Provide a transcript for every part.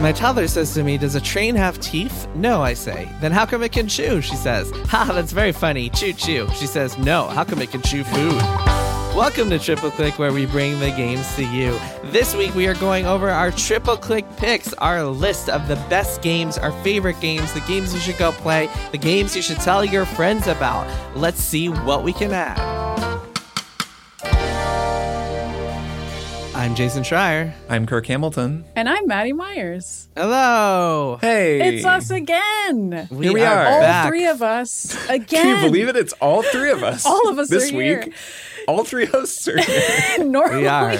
My toddler says to me, Does a train have teeth? No, I say. Then how come it can chew? She says. Ha, that's very funny. Choo choo. She says, No, how come it can chew food? Welcome to Triple Click, where we bring the games to you. This week, we are going over our Triple Click picks, our list of the best games, our favorite games, the games you should go play, the games you should tell your friends about. Let's see what we can add. I'm Jason Schreier. I'm Kirk Hamilton. And I'm Maddie Myers. Hello. Hey. It's us again. Here we are. All back. three of us again. Can you believe it? It's all three of us. All of us this are week. here. All three hosts are here. normally, We are.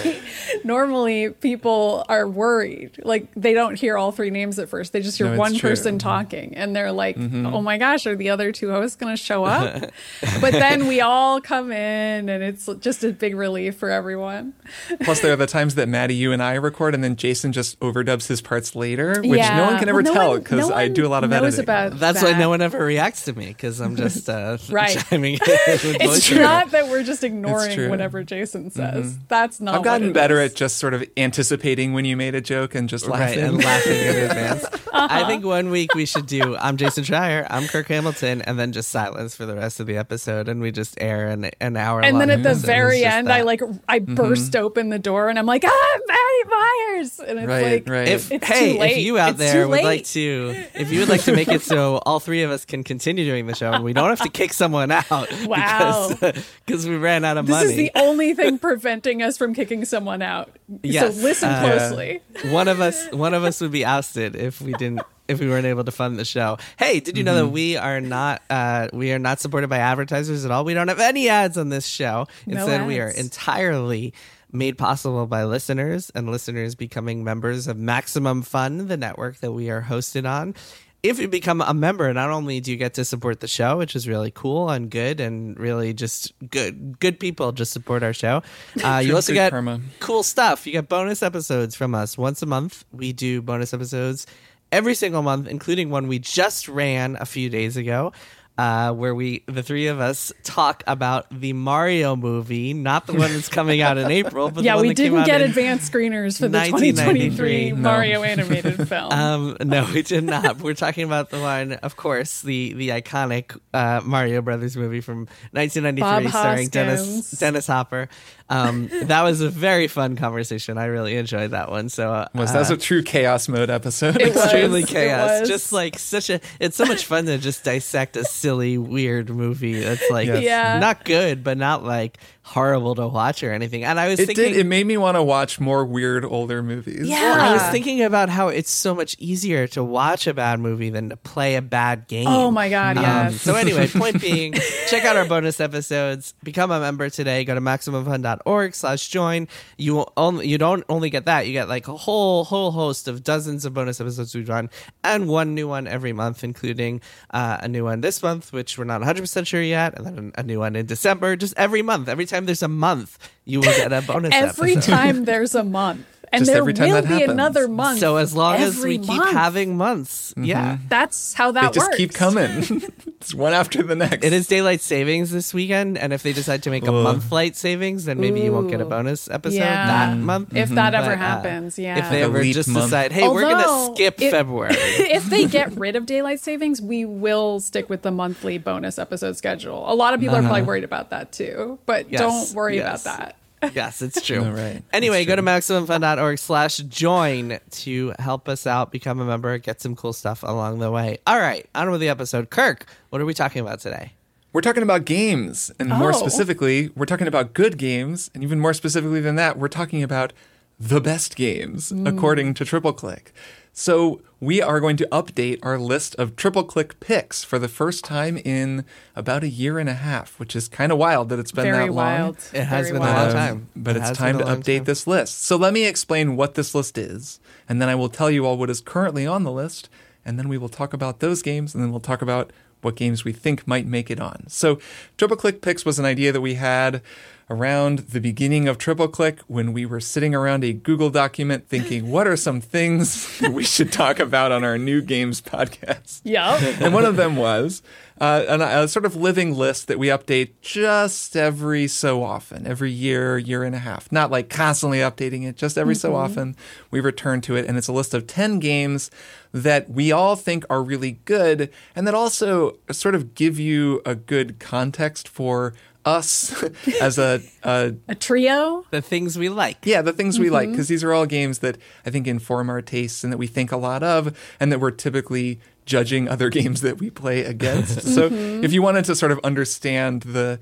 normally people are worried. Like they don't hear all three names at first. They just hear No, one true. person talking, and they're like, "Oh my gosh, are the other two hosts going to show up?" but then we all come in, and it's just a big relief for everyone. Plus, there are the times that Maddie, you and I record, and then Jason just overdubs his parts later, which Yeah. no one can ever Well, no tell because no I do a lot of knows editing. About That's that. why no one ever reacts to me because I'm just uh, Right. chiming in. It's not that we're just true. Ignoring whatever Jason says. That's not. I've gotten what it better is. at just sort of anticipating when you made a joke and just Right, laughing. and laughing in advance. Uh-huh. I think one week we should do I'm Jason Schreier, I'm Kirk Hamilton, and then just silence for the rest of the episode, and we just air an, an hour. And then at the very It's just end, I like I burst open the door and I'm like, ah, Maddie Myers, and it's Right, like, right. If It's hey, too late. if you out It's there too would like to, if you would like to make it so all three of us can continue doing the show and we don't have to kick someone out, Wow. because, because we ran out of this money. is the only thing preventing us from kicking someone out. Yes. So listen Uh, closely. one of us one of us would be ousted if we didn't if we weren't able to fund the show. Hey, did you know Mm-hmm. that we are not uh, we are not supported by advertisers at all? We don't have any ads on this show. No Instead, we are entirely made possible by listeners and listeners becoming members of Maximum Fun, the network that we are hosted on. If you become a member, not only do you get to support the show, which is really cool and good, and really just good, good people just support our show. Uh, you also get karma. cool stuff. You get bonus episodes from us once a month. We do bonus episodes every single month, including one we just ran a few days ago. Uh, where we, the three of us, talk about the Mario movie, not the one that's coming out in April, but the Yeah, one we that didn't get advanced screeners for the 1993. 2023 No. Mario animated film. Um, no, we did not. We're talking about the one, of course, the the iconic uh, Mario Brothers movie from 1993, Bob starring Dennis Dennis Hopper. Um, that was a very fun conversation. I really enjoyed that one. So uh, was that was a true chaos mode episode? It was. extremely it chaos. Just like such a, it's so much fun to just dissect a silly, weird movie that's like Yes. Yeah. not good, but not like horrible to watch or anything. And I was It thinking, did. It made me want to watch more weird older movies. Yeah. Well, I was thinking about how it's so much easier to watch a bad movie than to play a bad game. oh my god, Um, yes. so anyway, point being, check out our bonus episodes. Become a member today. Go to maximumfun.org slash join. You will only you don't only get that. You get like a whole whole host of dozens of bonus episodes we've done, and one new one every month, including uh, a new one this month, which we're not 100 percent sure yet, and then a new one in December. Just every month. Every time there's a month, you will get a bonus. every episode. time there's a month, and Just there every time will that be happens. another month. So as long as every we keep month. having months, yeah. that's how that They that just works. keep coming. it's one after the next. It is daylight savings this weekend, and if they decide to make a Ugh. month light savings, then maybe you won't get a bonus episode Yeah. that month. If that ever But, uh, happens, yeah. If they Like ever just month. decide, hey, we're gonna skip it- February. if they get rid of daylight savings, we will stick with the monthly bonus episode schedule. A lot of people are probably worried about that too, but Uh-huh. Yes, don't worry yes. about that. Yes, it's true. No, right. Anyway, It's go to true. maximumfun.org slash join to help us out, become a member, get some cool stuff along the way. All right, on with the episode. Kirk, what are we talking about today? We're talking about games, and more Oh. specifically, we're talking about good games, and even more specifically than that, we're talking about the best games according to Triple Click. So we are going to update our list of Triple Click picks for the first time in about a year and a half, which is kind of wild that it's been Very that long. wild. It has Very been a wild. long Um, time. But It it's time to update time. this list. So let me explain what this list is, and then I will tell you all what is currently on the list, and then we will talk about those games, and then we'll talk about what games we think might make it on. So Triple Click Picks was an idea that we had around the beginning of Triple Click when we were sitting around a Google document thinking, what are some things we should talk about on our new games podcast? Yeah. and one of them was uh, an, a sort of living list that we update just every so often, every year, year and a half. Not like constantly updating it, just every so often we return to it. And it's a list of 10 games that we all think are really good and that also sort of give you a good context for us as a, a A trio. The things we like. yeah, the things we mm-hmm. like, because these are all games that I think inform our tastes and that we think a lot of, and that we're typically judging other games that we play against. So mm-hmm. if you wanted to sort of understand the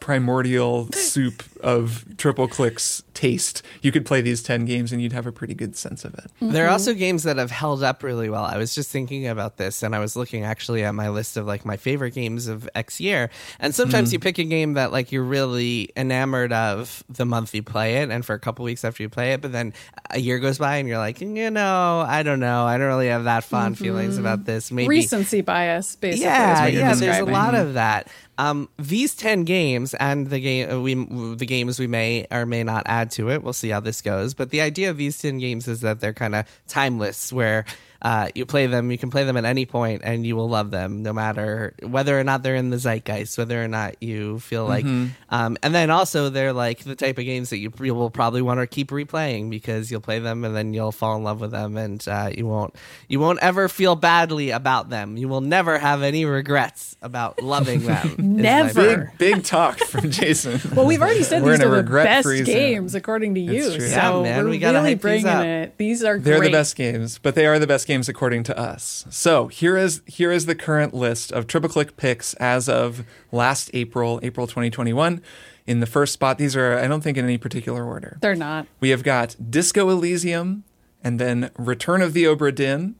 primordial soup of triple clicks taste, you could play these 10 games and you'd have a pretty good sense of it. There are also games that have held up really well. I was just thinking about this and I was looking actually at my list of like my favorite games of X year. And sometimes you pick a game that like you're really enamored of the month you play it and for a couple weeks after you play it, but then a year goes by and you're like, you know, I don't know. I don't really have that fond feelings about this. Maybe Recency bias, basically. is yeah, what you're yeah. There's a lot of that. Um, these ten games and the game uh, we the games we may or may not add to it. We'll see how this goes. But the idea of these ten games is that they're kind of timeless, where uh, you play them, you can play them at any point, and you will love them, no matter whether or not they're in the zeitgeist, whether or not you feel like. Um, and then also they're like the type of games that you, you will probably want to keep replaying because you'll play them and then you'll fall in love with them, and uh, you won't you won't ever feel badly about them. You will never have any regrets about loving them. Never. big- Big, big talk from Jason. Well, we've already said We're these are the best regret-free zone. games according to you. true. So Yeah, man, we're we really bringing up. it. These are They're great. the best games, but they are the best games according to us. So here is here is the current list of triple click picks as of last April, April 2021. In the first spot, these are I don't think in any particular order. They're not. We have got Disco Elysium, and then Return of the Obra Dinn.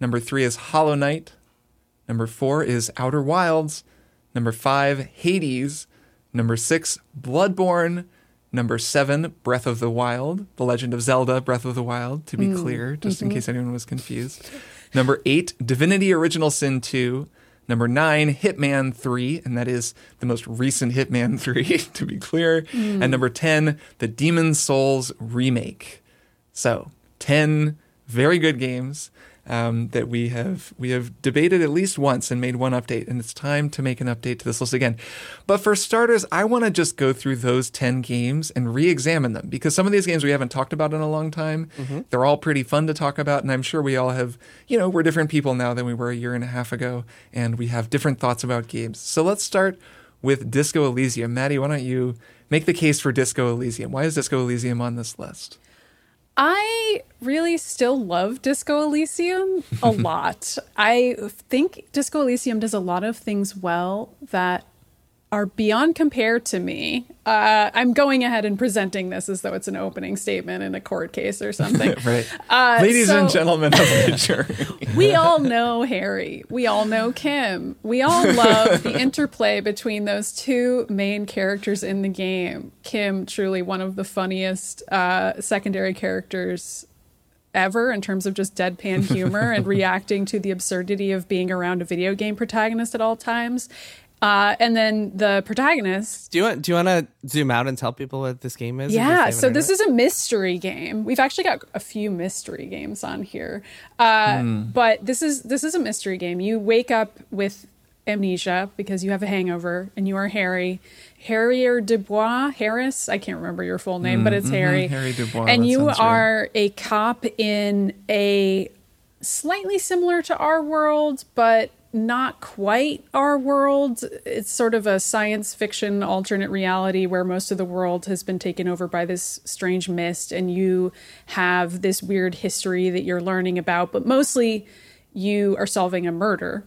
Number three is Hollow Knight. Number four is Outer Wilds. Number five, Hades. Number six, Bloodborne. Number seven, Breath of the Wild. The Legend of Zelda, Breath of the Wild, to be mm, clear, just in mm-hmm. case anyone was confused. Number eight, Divinity Original Sin 2. Number nine, Hitman 3, and that is the most recent Hitman 3, to be clear. Mm. And number 10, the Demon's Souls remake. So, 10 very good games um, that we have we have debated at least once and made one update, and it's time to make an update to this list again. But for starters, I want to just go through those 10 games and re-examine them because some of these games we haven't talked about in a long time. They're all pretty fun to talk about, and I'm sure we all have, you know, we're different people now than we were a year and a half ago, and we have different thoughts about games. So let's start with Disco Elysium. Maddie, why don't you make the case for Disco Elysium? Why is Disco Elysium on this list? I really still love Disco Elysium a lot. I think Disco Elysium does a lot of things well that are beyond compare to me. Uh, I'm going ahead and presenting this as though it's an opening statement in a court case or something. Right. Uh, Ladies and gentlemen of the jury. we all know Harry. We all know Kim. We all love the interplay between those two main characters in the game. Kim, truly one of the funniest uh, secondary characters ever in terms of just deadpan humor and reacting to the absurdity of being around a video game protagonist at all times. Uh, and then the protagonist Do you want do you want to zoom out and tell people what this game is? yeah, so this it? is a mystery game. We've actually got a few mystery games on here, uh, but this is this is a mystery game. You wake up with amnesia because you have a hangover, and you are Harry, Harrier Dubois, Harris. I can't remember your full name, but it's Harry. Harry Dubois, and that you sounds right. are a cop in a slightly similar to our world, but not quite our world. It's sort of a science fiction alternate reality where most of the world has been taken over by this strange mist, and you have this weird history that you're learning about, but mostly you are solving a murder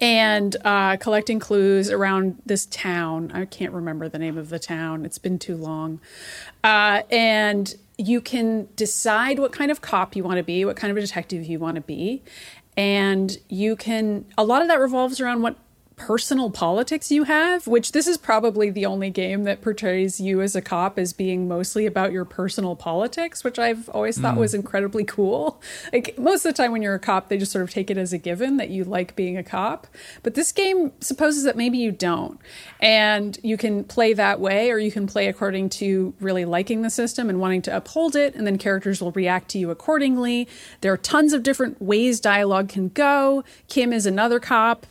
and uh, collecting clues around this town. I can't remember the name of the town, it's been too long. Uh, and you can decide what kind of cop you want to be, what kind of detective you want to be. And you can, a lot of that revolves around what personal politics you have, which this is probably the only game that portrays you as a cop as being mostly about your personal politics, which I've always thought mm. was incredibly cool. Like most of the time when you're a cop, they just sort of take it as a given that you like being a cop. But this game supposes that maybe you don't. And you can play that way, or you can play according to really liking the system and wanting to uphold it, and then characters will react to you accordingly. There are tons of different ways dialogue can go. Kim is another cop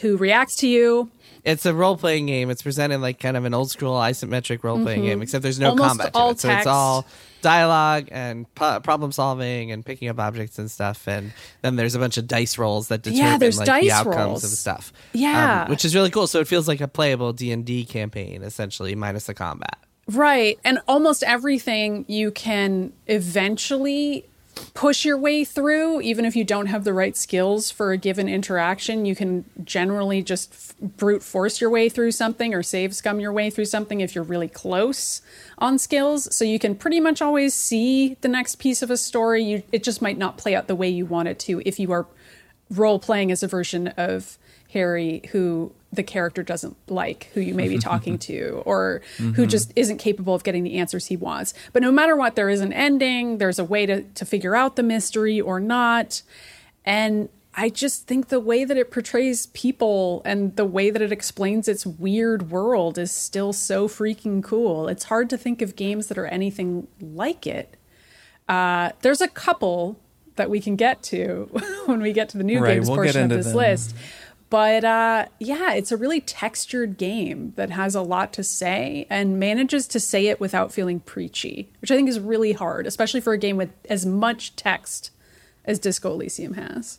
who reacts to you. It's a role playing game. It's presented like kind of an old school isometric role playing mm-hmm. game, except there's no Almost combat. all it. So it's all dialogue and po- problem solving and picking up objects and stuff. And then there's a bunch of dice rolls that determine yeah, there's like dice the outcomes rolls. of stuff. Yeah, um, which is really cool. So it feels like a playable D and D campaign essentially, minus the combat. Right, and almost everything you can eventually push your way through even if you don't have the right skills for a given interaction you can generally just f- brute force your way through something or save scum your way through something if you're really close on skills so you can pretty much always see the next piece of a story you it just might not play out the way you want it to if you are role playing as a version of Harry who the character doesn't like, who you may be talking to, or mm-hmm. who just isn't capable of getting the answers he wants. But no matter what, there is an ending, there's a way to, to figure out the mystery or not. And I just think the way that it portrays people and the way that it explains its weird world is still so freaking cool. It's hard to think of games that are anything like it. Uh, there's a couple that we can get to when we get to the new right, games we'll portion of this them. list. But uh, yeah, it's a really textured game that has a lot to say and manages to say it without feeling preachy, which I think is really hard, especially for a game with as much text as Disco Elysium has.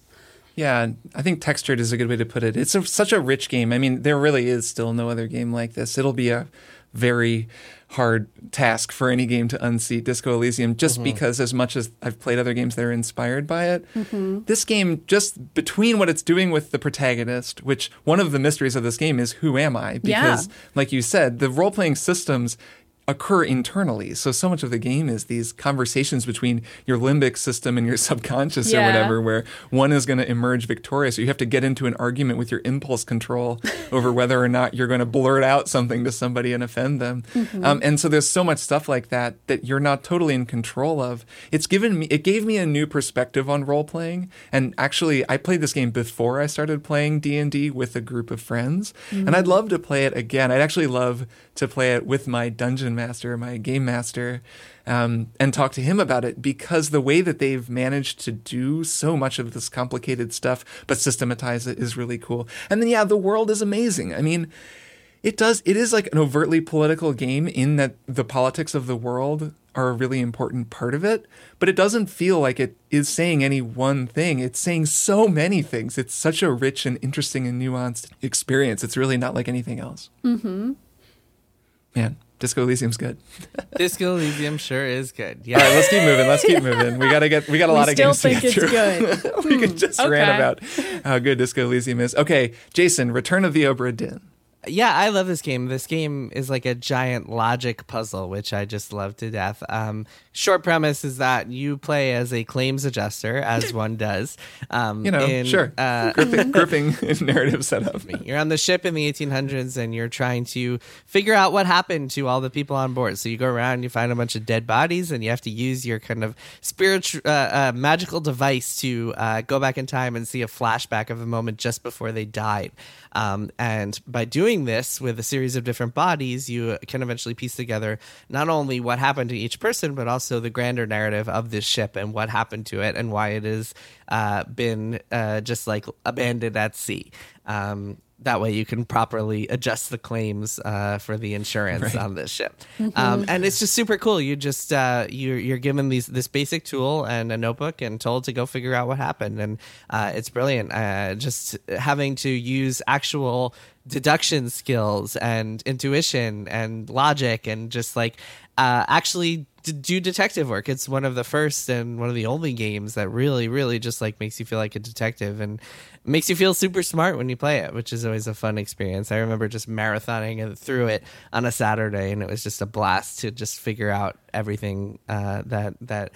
Yeah, I think textured is a good way to put it. It's a, such a rich game. I mean, there really is still no other game like this. It'll be a very hard task for any game to unseat Disco Elysium just mm-hmm. because as much as I've played other games that are inspired by it, mm-hmm. this game just between what it's doing with the protagonist, which one of the mysteries of this game is who am I? Because yeah. like you said, the role-playing systems occur internally. So so much of the game is these conversations between your limbic system and your subconscious yeah. or whatever, where one is going to emerge victorious. So you have to get into an argument with your impulse control over whether or not you're going to blurt out something to somebody and offend them. Mm-hmm. Um, and so there's so much stuff like that that you're not totally in control of. It's given me it gave me a new perspective on role playing. And actually, I played this game before I started playing D and D with a group of friends, mm-hmm. and I'd love to play it again. I'd actually love to play it with my dungeon master, my game master, um, and talk to him about it because the way that they've managed to do so much of this complicated stuff but systematize it is really cool. And then, yeah, the world is amazing. I mean, it does, it is like an overtly political game in that the politics of the world are a really important part of it, but it doesn't feel like it is saying any one thing. It's saying so many things. It's such a rich and interesting and nuanced experience. It's really not like anything else. Mm-hmm. Man, Disco Elysium's good. Disco Elysium sure is good. Yeah. All right, let's keep moving. Let's keep moving. We gotta get. We got a we lot of games to get through. Still think it's good. we could just okay. rant about how good Disco Elysium is. Okay, Jason, Return of the Obra Dinn yeah, I love this game. This game is like a giant logic puzzle, which I just love to death. Um, short premise is that you play as a claims adjuster, as one does. Um, you know, in, sure. Uh, gripping, gripping narrative setup. You're on the ship in the 1800s, and you're trying to figure out what happened to all the people on board. So you go around, you find a bunch of dead bodies, and you have to use your kind of spiritual, uh, uh, magical device to uh, go back in time and see a flashback of a moment just before they died. Um, and by doing this with a series of different bodies, you can eventually piece together not only what happened to each person, but also the grander narrative of this ship and what happened to it and why it has uh, been uh, just like abandoned at sea. Um, that way you can properly adjust the claims uh, for the insurance right. on this ship mm-hmm. um, and it's just super cool you just uh, you're, you're given these this basic tool and a notebook and told to go figure out what happened and uh, it's brilliant uh, just having to use actual deduction skills and intuition and logic and just like uh, actually do detective work. It's one of the first and one of the only games that really, really just like makes you feel like a detective and makes you feel super smart when you play it, which is always a fun experience. I remember just marathoning through it on a Saturday, and it was just a blast to just figure out everything uh, that that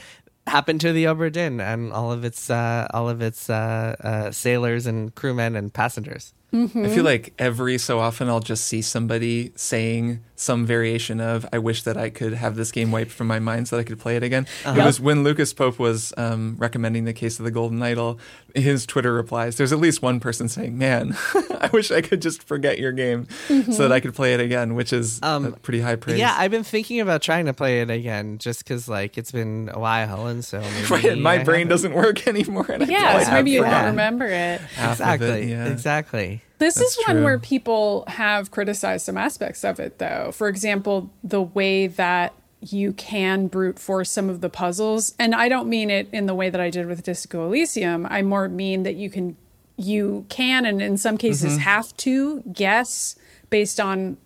happened to the Obra Dinn and all of its uh, all of its uh, uh, sailors and crewmen and passengers. Mm-hmm. I feel like every so often I'll just see somebody saying some variation of "I wish that I could have this game wiped from my mind so that I could play it again." Uh-huh. It was when Lucas Pope was um, recommending the case of the Golden Idol. His Twitter replies, "There's at least one person saying, man, I wish I could just forget your game Mm-hmm. so that I could play it again,' which is Um, a pretty high praise." Yeah, I've been thinking about trying to play it again, just because like it's been a while, and so maybe Right, my I brain haven't. doesn't work anymore. And Yeah, probably so maybe you have won't remember it. half of it, Exactly. yeah. Exactly. This That's is one true. where people have criticized some aspects of it, though. For example, the way that you can brute force some of the puzzles, and I don't mean it in the way that I did with Disco Elysium. I more mean that you can, you can, and in some cases Mm-hmm. have to guess based on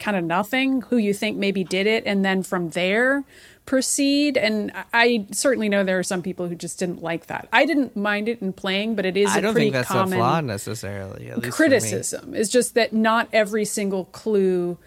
kind of nothing who you think maybe did it, and then from there proceed. And I- certainly know there are some people who just didn't like that. I didn't mind it in playing, but it is I a don't pretty think that's common a flaw necessarily. At least criticism is just that not every single clue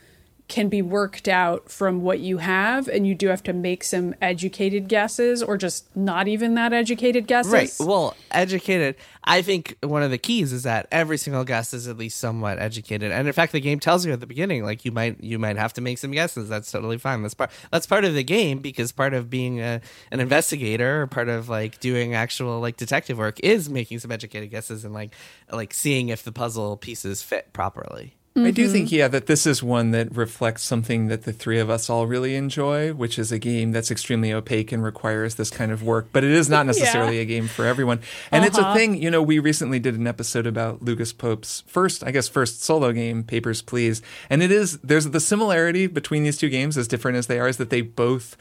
can be worked out from what you have and you do have to make some educated guesses or just not even that educated guesses Right. Well, educated. I think one of the keys is that every single guess is at least somewhat educated, and in fact, the game tells you at the beginning, like you might you might have to make some guesses. That's totally fine. That's part that's part of the game because part of being a, an investigator or part of like doing actual like detective work is making some educated guesses and like like seeing if the puzzle pieces fit properly. I do think, mm-hmm. yeah, that this is one that reflects something that the three of us all really enjoy, which is a game that's extremely opaque and requires this kind of work. But it is not necessarily Yeah. a game for everyone. And it's a uh-huh. thing, you know, we recently did an episode about Lucas Pope's first, I guess, first solo game, Papers, Please. And it is, there's the similarity between these two games, as different as they are, is that they both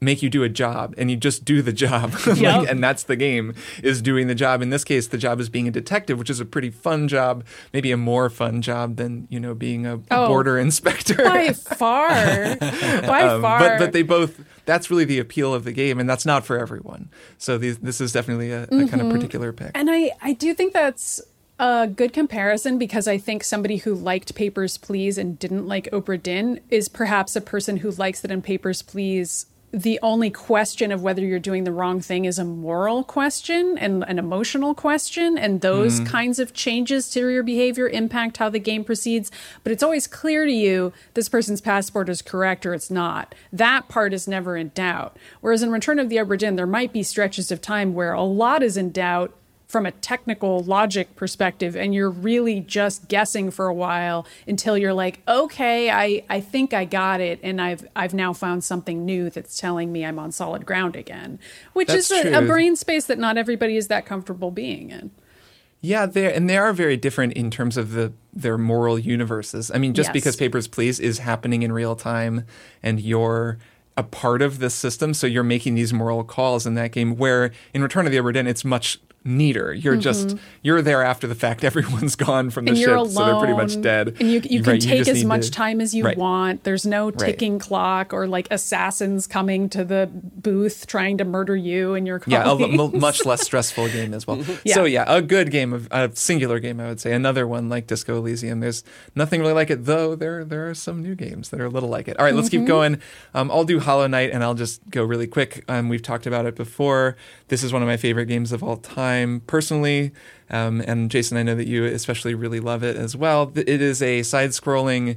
make you do a job and you just do the job Like, Yep. and that's the game is doing the job in this case the job is being a detective which is a pretty fun job maybe a more fun job than you know being a Oh. border inspector by far by Um, far but but they both that's really the appeal of the game and that's not for everyone so these, this is definitely a, a kind Mm-hmm. of particular pick And I, I do think that's a good comparison because I think somebody who liked Papers, Please and didn't like Obra Dinn is perhaps a person who likes that in Papers, Please. The only question of whether you're doing the wrong thing is a moral question and an emotional question. And those mm-hmm. kinds of changes to your behavior impact how the game proceeds. But it's always clear to you this person's passport is correct or it's not. That part is never in doubt. Whereas in Return of the Obra Dinn, there might be stretches of time where a lot is in doubt from a technical logic perspective and you're really just guessing for a while until you're like okay I, I think i got it and i've i've now found something new that's telling me i'm on solid ground again which That's is a, a brain space that not everybody is that comfortable being in Yeah, they and they are very different in terms of the their moral universes. I mean, just Yes. because Papers Please is happening in real time and you're a part of this system, so you're making these moral calls in that game. Where in Return of the Obra Dinn, it's much neater. You're just you're there after the fact. Everyone's gone from the Mm-hmm. and ship, alone so they're pretty much dead. and you, you can Right, take just as much to- time as you Right. want there's no ticking clock or like assassins coming to the booth trying to murder you and your Yeah, a colleagues. much less stressful game as well. Yeah. So yeah, a good game of a singular game, I would say. Another one like Disco Elysium. There's nothing really like it, though. There there are some new games that are a little like it. All right, let's keep going. Um, I'll do Hollow Knight, and I'll just go really quick. Um, we've talked about it before. This is one of my favorite games of all time, personally. Um, and Jason, I know that you especially really love it as well. It is a side-scrolling.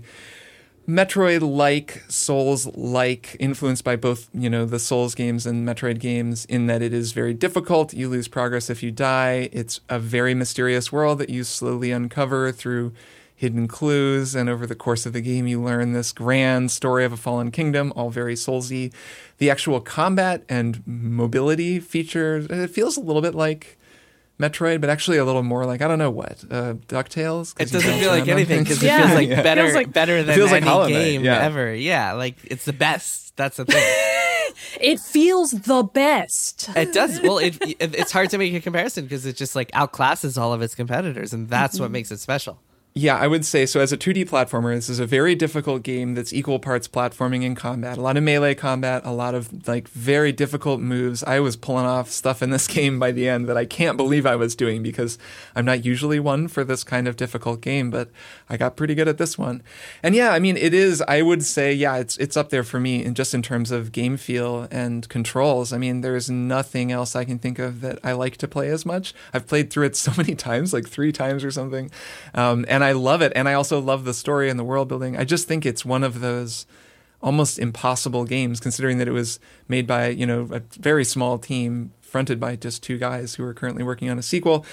Metroid like, Souls like, influenced by both, you know, the Souls games and Metroid games, in that it is very difficult. You lose progress if you die. It's a very mysterious world that you slowly uncover through hidden clues. And over the course of the game, you learn this grand story of a fallen kingdom, all very Soulsy. The actual combat and mobility features, it feels a little bit like. Metroid, but actually a little more like I don't know what uh, Ducktales. 'cause It doesn't feel like anything because Yeah. it feels like Yeah. better, Feels like- better than feels like any Hollow game yeah. ever. Yeah, like it's the best. That's the thing. it feels the best it does. Well, it, it it's hard to make a comparison because it just like outclasses all of its competitors, and that's Mm-hmm. what makes it special. Yeah, I would say so. As a 2D platformer, this is a very difficult game that's equal parts platforming and combat. A lot of melee combat, a lot of like very difficult moves. I was pulling off stuff in this game by the end that I can't believe I was doing because I'm not usually one for this kind of difficult game, but I got pretty good at this one. And yeah, I mean, it is. I would say, yeah, it's it's up there for me, in just in terms of game feel and controls. I mean, there's nothing else I can think of that I like to play as much. I've played through it so many times, like three times or something, um, and I love it. And I also love the story and the world building. I just think it's one of those almost impossible games, considering that it was made by you know a very small team fronted by just two guys who are currently working on a sequel.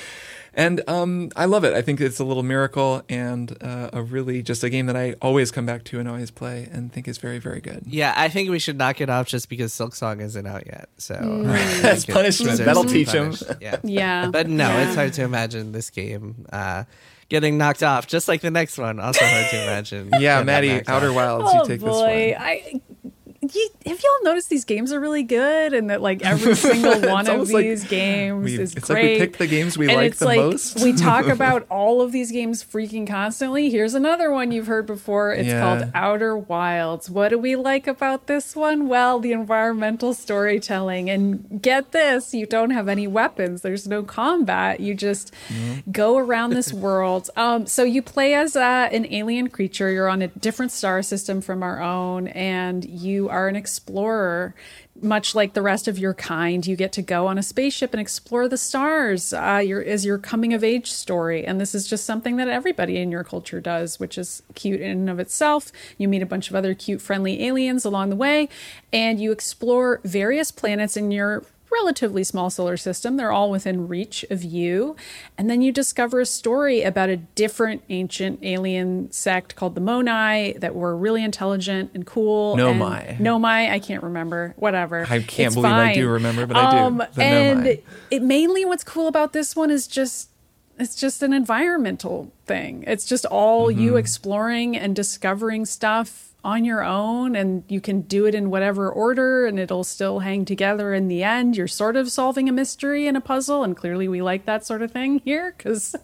And um, I love it. I think it's a little miracle and uh, a really just a game that I always come back to and always play and think is very, very good. Yeah, I think we should knock it off just because Silksong isn't out yet. So That's punishment. That'll teach him. Yeah. Yeah. But no, Yeah. it's hard to imagine this game uh, getting knocked off, just like the next one. Also hard to imagine. Yeah, Maddie, Outer off. Wilds, Oh you take boy, this one. I. You, have y'all noticed these games are really good, and that like every single one of like these games we- is it's great. like we pick the games we and like it's the like most. we talk about all of these games freaking constantly. Here's another one you've heard before. It's Yeah. called Outer Wilds. What do we like about this one? Well, the environmental storytelling. And get this, you don't have any weapons. There's no combat. You just Mm-hmm. go around this world. Um, so you play as uh, an alien creature. You're on a different star system from our own, and you are an explorer. Much like the rest of your kind, you get to go on a spaceship and explore the stars. Uh, your is your coming of age story, and this is just something that everybody in your culture does, which is cute in and of itself. You meet a bunch of other cute, friendly aliens along the way, and you explore various planets in your relatively small solar system. They're all within reach of you. And then you discover a story about a different ancient alien sect called the Monai that were really intelligent and cool. Nomai. And Nomai, I can't remember. Whatever. I can't It's believe I do remember, but I do. Um, The and Nomai. it mainly what's cool about this one is just it's just an environmental thing. It's just all Mm-hmm. you exploring and discovering stuff on your own and you can do it in whatever order and it'll still hang together in the end. You're sort of solving a mystery and a puzzle and clearly we like that sort of thing here cuz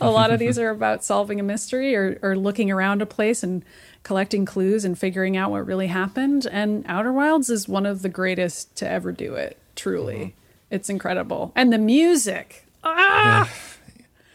a lot of these are about solving a mystery or or looking around a place and collecting clues and figuring out what really happened and Outer Wilds is one of the greatest to ever do it, truly. It's incredible. And the music. Ah! Yeah,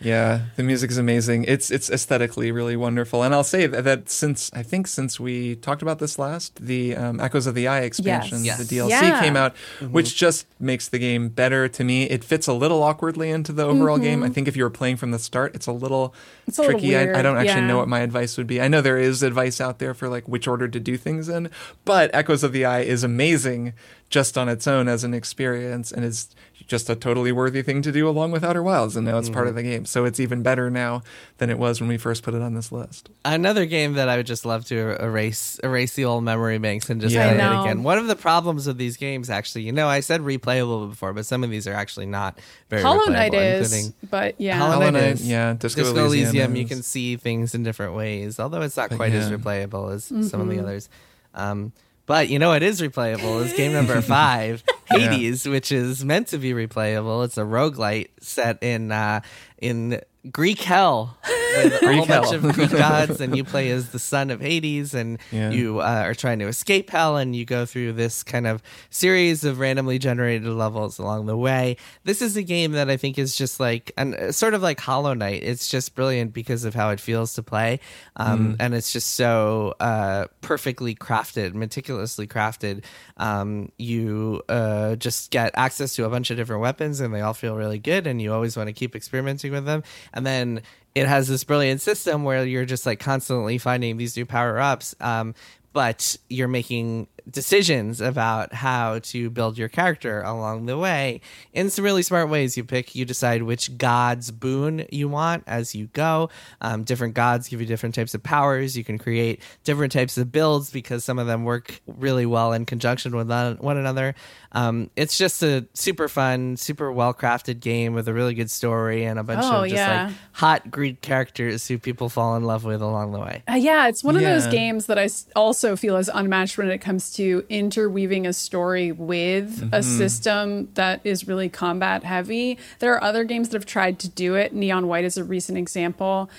the music is amazing. It's it's aesthetically really wonderful, and I'll say that, that since I think since we talked about this last, the um, Echoes of the Eye expansion, Yes. the Yes. DLC Yeah. came out, which just makes the game better to me. It fits a little awkwardly into the overall game. I think if you were playing from the start, it's a little Mm-hmm. It's a little tricky. I, I don't actually yeah. know what my advice would be. I know there is advice out there for like which order to do things in, but Echoes of the Eye is amazing just on its own as an experience, and is just a totally worthy thing to do along with Outer Wilds, and now it's part of the game. So it's even better now than it was when we first put it on this list. Another game that I would just love to erase erase the old memory banks and just Yeah. play it again. One of the problems with these games, actually, you know, I said replayable before, but some of these are actually not very Hollow Knight is, but yeah. Hollow Hollow Knight Knight, is. yeah, Disco, Disco Elysium Elysium, you can see things in different ways, although it's not But quite as replayable as some Mm-hmm. of the others. Um, but you know what is replayable is game number five, Yeah. Hades, which is meant to be replayable. It's a roguelite set in uh, in Greek hell with a whole bunch of Greek gods, and you play as the son of Hades, and Yeah. you uh, are trying to escape hell, and you go through this kind of series of randomly generated levels along the way. This is a game that I think is just like, and uh, sort of like Hollow Knight. It's just brilliant because of how it feels to play, um, and it's just so uh, perfectly crafted, meticulously crafted. Um, you uh, just get access to a bunch of different weapons, and they all feel really good, and you always want to keep experimenting with them. And then it has this brilliant system where you're just like constantly finding these new power ups. Um, but you're making decisions about how to build your character along the way in some really smart ways. You pick, you decide which god's boon you want as you go. Um, different gods give you different types of powers. You can create different types of builds because some of them work really well in conjunction with one one another. Um, it's just a super fun, super well crafted game with a really good story and a bunch Oh, of just yeah. like hot Greek characters who people fall in love with along the way. Uh, yeah, it's one of those games that I also feel is unmatched when it comes to interweaving a story with Mm-hmm. a system that is really combat heavy. There are other games that have tried to do it. Neon White is a recent example.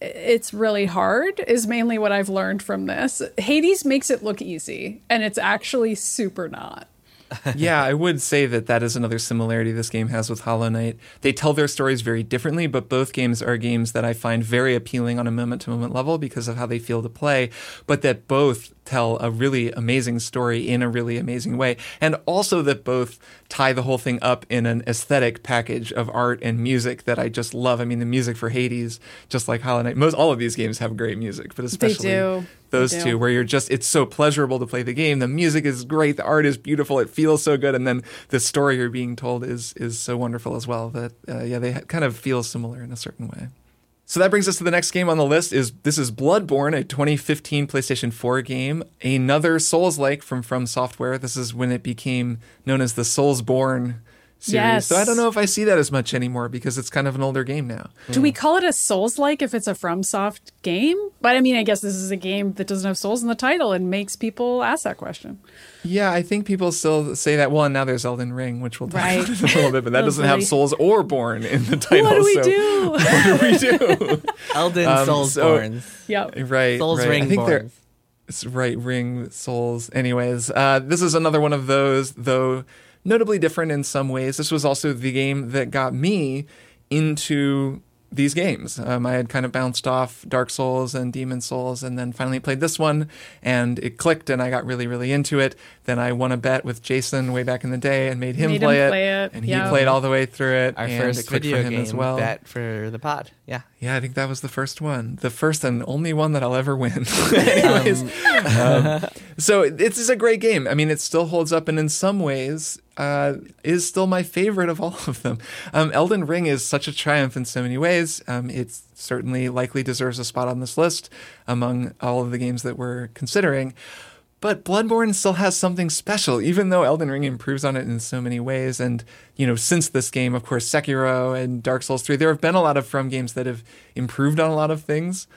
it's really hard is mainly what I've learned from this. Hades makes it look easy, and it's actually super not. yeah, I would say that that is another similarity this game has with Hollow Knight. They tell their stories very differently, but both games are games that I find very appealing on a moment to moment level because of how they feel to play, but that both tell a really amazing story in a really amazing way. And also that both tie the whole thing up in an aesthetic package of art and music that I just love. I mean, the music for Hades, just like Hollow Knight, most all of these games have great music, but especially those two where you're just it's so pleasurable to play the game. The music is great, the art is beautiful, it feels so good, and then the story you're being told is is so wonderful as well that uh, yeah, they kind of feel similar in a certain way. So that brings us to the next game on the list is this is Bloodborne, a 2015 PlayStation 4 game, another Souls-like from From Software. This is when it became known as the Soulsborne series. Yes. So I don't know if I see that as much anymore because it's kind of an older game now. Do we call it a Souls like if it's a FromSoft game? But I mean, I guess this is a game that doesn't have souls in the title and makes people ask that question. Yeah, I think people still say that. Well, and now there's Elden Ring, which we'll talk right. about in a little bit, but that doesn't have souls or born in the title. What do we so do? what do we do? Elden um, Soulsborns. So, yep. Right. Souls right. Ring I think borns. They're, right, Ring Souls. Anyways, uh, this is another one of those, though notably different in some ways. This was also the game that got me into these games. Um, I had kind of bounced off Dark Souls and Demon's Souls, and then finally played this one, and it clicked, and I got really, really into it. Then I won a bet with Jason way back in the day and made him, made play, him it, play, it, and he played all the way through it. Our and first it video for him game as well. bet for the pod. Yeah, yeah, I think that was the first one, the first and only one that I'll ever win. Anyways, um, um, so this is a great game. I mean, it still holds up, and in some ways, uh, is still my favorite of all of them. Um, Elden Ring is such a triumph in so many ways. Um, it certainly likely deserves a spot on this list among all of the games that we're considering. But Bloodborne still has something special, even though Elden Ring improves on it in so many ways. And, you know, since this game, of course, Sekiro and Dark Souls 3, there have been a lot of From games that have improved on a lot of things.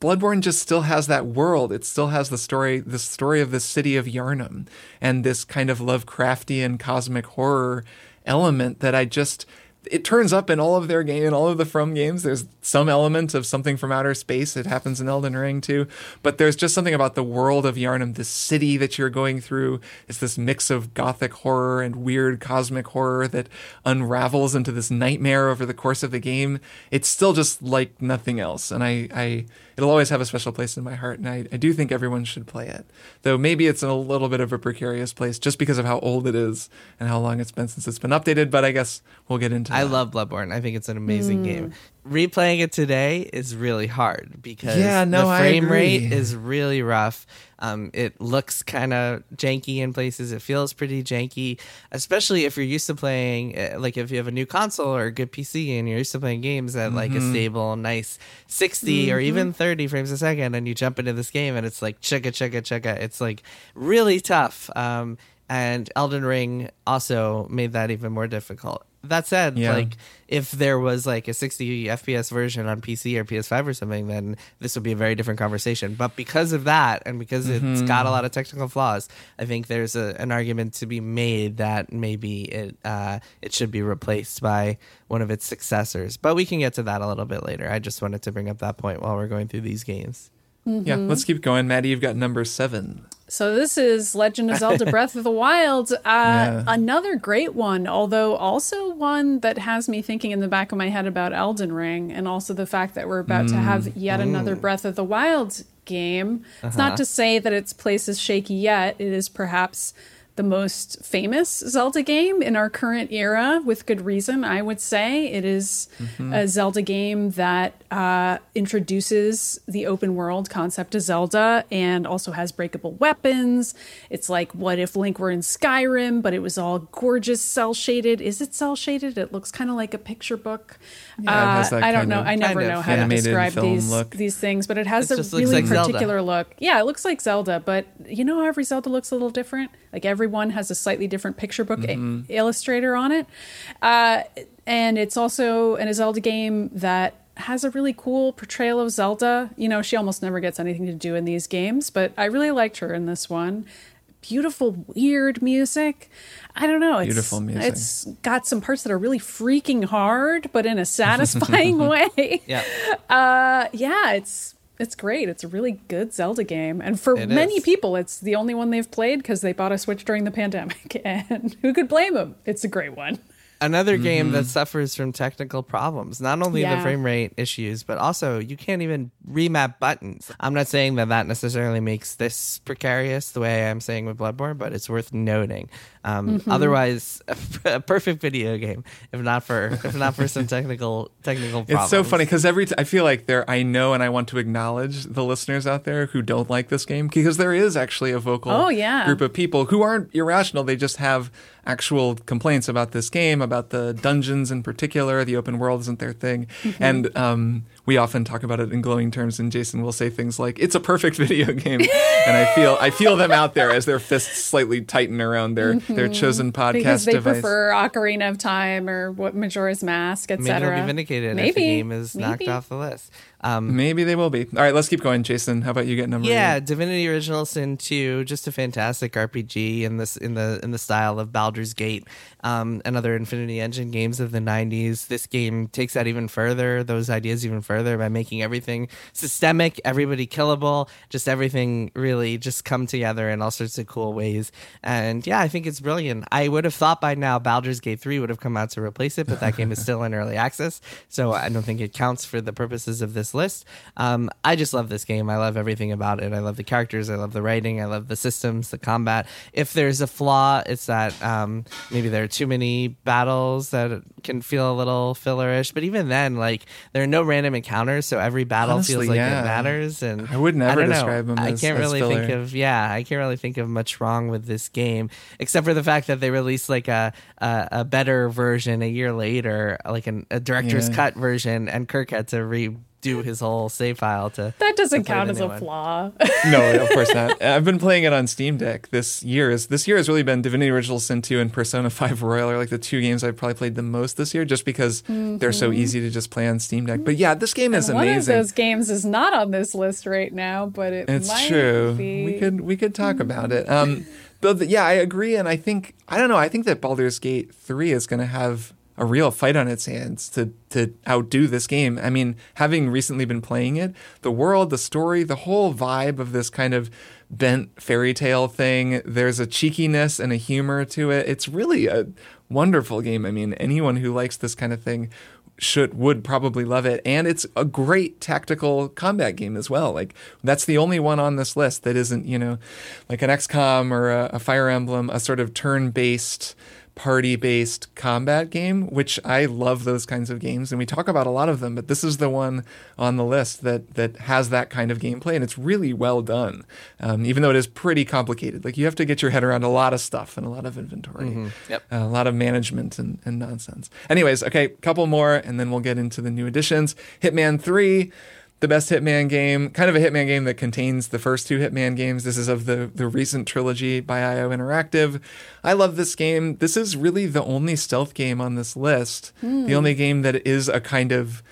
Bloodborne just still has that world. It still has the story, the story of the city of Yharnam, and this kind of Lovecraftian cosmic horror element that I just it turns up in all of their game in all of the From games. There's some element of something from outer space. It happens in Elden Ring too, but there's just something about the world of Yharnam, the city that you're going through. It's this mix of gothic horror and weird cosmic horror that unravels into this nightmare over the course of the game. It's still just like nothing else, and I, I it'll always have a special place in my heart, and I, I do think everyone should play it. Though maybe it's in a little bit of a precarious place just because of how old it is and how long it's been since it's been updated. But I guess we'll get into. It. I that. love Bloodborne. I think it's an amazing mm. game. Replaying it today is really hard because yeah, no, the frame rate is really rough. Um, it looks kind of janky in places. It feels pretty janky, especially if you're used to playing, uh, like if you have a new console or a good PC and you're used to playing games at mm-hmm. like a mm-hmm. stable, nice 60 mm-hmm. or even 30 frames a second, and you jump into this game and it's like chugga chugga chugga. It's like really tough. Um, and Elden Ring also made that even more difficult. That said, yeah. like if there was like a 60 FPS version on PC or PS5 or something, then this would be a very different conversation. But because of that, and because mm-hmm. it's got a lot of technical flaws, I think there's a, an argument to be made that maybe it uh, it should be replaced by one of its successors. But we can get to that a little bit later. I just wanted to bring up that point while we're going through these games. Mm-hmm. Yeah, let's keep going. Maddie, you've got number seven. So this is Legend of Zelda Breath of the Wild. Uh, yeah. Another great one, although also one that has me thinking in the back of my head about Elden Ring and also the fact that we're about mm. to have yet another Breath of the Wild game. Uh-huh. It's not uh-huh. to say that its place is shaky yet. It is perhaps the most famous Zelda game in our current era, with good reason, I would say. It is mm-hmm. a Zelda game that uh, introduces the open world concept to Zelda and also has breakable weapons. It's like, what if Link were in Skyrim, but it was all gorgeous cel shaded? Is it cel shaded? It looks kind of like a picture book. Yeah, uh, I don't know. I never know how to describe these look. these things, but it has it a really like particular Zelda. look. Yeah, it looks like Zelda, but you know how every Zelda looks a little different? Like everyone has a slightly different picture book mm-hmm. a- illustrator on it. Uh, and it's also an, a Zelda game that has a really cool portrayal of Zelda. You know, she almost never gets anything to do in these games, but I really liked her in this one. Beautiful, weird music. I don't know. It's, Beautiful music. It's got some parts that are really freaking hard, but in a satisfying way. Yeah. Uh, yeah, it's it's great. It's a really good Zelda game, and for It many is. people, it's the only one they've played because they bought a Switch during the pandemic. And who could blame them? It's a great one. Another game Mm-hmm. that suffers from technical problems. Not only the frame rate issues, but also you can't even remap buttons. I'm not saying that that necessarily makes this precarious the way I'm saying with Bloodborne, but it's worth noting. Um, Mm-hmm. Otherwise, a perfect video game, if not for if not for some technical technical problems. It's so funny because every t- I feel like there I know and I want to acknowledge the listeners out there who don't like this game because there is actually a vocal Oh, yeah. group of people who aren't irrational. They just have actual complaints about this game, about the dungeons in particular. The open world isn't their thing, Mm-hmm. and um, we often talk about it in glowing terms. And Jason will say things like, "It's a perfect video game," and I feel I feel them out there as their fists slightly tighten around their their chosen podcast Mm-hmm. because they device. prefer Ocarina of Time or what Majora's Mask, etc. Maybe they'll etc. be vindicated if the game is knocked off the list. Um, Maybe they will be. All right, let's keep going, Jason. How about you get number? Yeah, eight? Divinity Original Sin 2, just a fantastic RPG in this in the in the style of Baldur's Gate um, and other Infinity Engine games of the 90s. This game takes that even further, those ideas even further by making everything systemic, everybody killable, just everything really just come together in all sorts of cool ways. And yeah, I think it's brilliant. I would have thought by now Baldur's Gate 3 would have come out to replace it, but that game is still in early access, so I don't think it counts for the purposes of this list. Um, I just love this game. I love everything about it. I love the characters. I love the writing. I love the systems, the combat. If there's a flaw, it's that um, maybe there are too many battles that can feel a little fillerish. But even then, like there are no random encounters, so every battle Honestly, feels like yeah. it matters. And I would never know. describe 'em I as- can't as really think of yeah. I can't really think of much wrong with this game, except for the fact that they released like a a, a better version a year later, like an, a director's Yeah. cut version, and Kirk had to redo his whole save file to That doesn't to count as a one. flaw. no, of course not. I've been playing it on Steam Deck this year. Is this year has really been Divinity Original Sin 2 and Persona 5 Royal are like the two games I've probably played the most this year, just because they're so easy to just play on Steam Deck. But yeah, this game is Mm-hmm. One of amazing. those games is not on this list right now, but it It's might true. Be. We could we could talk about it. Um, but th- yeah, I agree, and I think I don't know. I think that Baldur's Gate three is going to have a real fight on its hands to to outdo this game. I mean, having recently been playing it, the world, the story, the whole vibe of this kind of bent fairy tale thing. There's a cheekiness and a humor to it. It's really a wonderful game. I mean, anyone who likes this kind of thing should would probably love it and it's a great tactical combat game as well like that's the only one on this list that isn't you know like an XCOM or a, a Fire Emblem a sort of turn-based party-based combat game which I love those kinds of games and we talk about a lot of them but this is the one on the list that that has that kind of gameplay and it's really well done um, even though it is pretty complicated like you have to get your head around a lot of stuff and a lot of inventory Yep. a lot of management and, and nonsense. Anyways, okay, couple more, and then we'll get into the new additions. Hitman 3, the best Hitman game, kind of a Hitman game that contains the first two Hitman games. This is of the, the recent trilogy by IO Interactive. I love this game. This is really the only stealth game on this list, the hmm. only game that is a kind of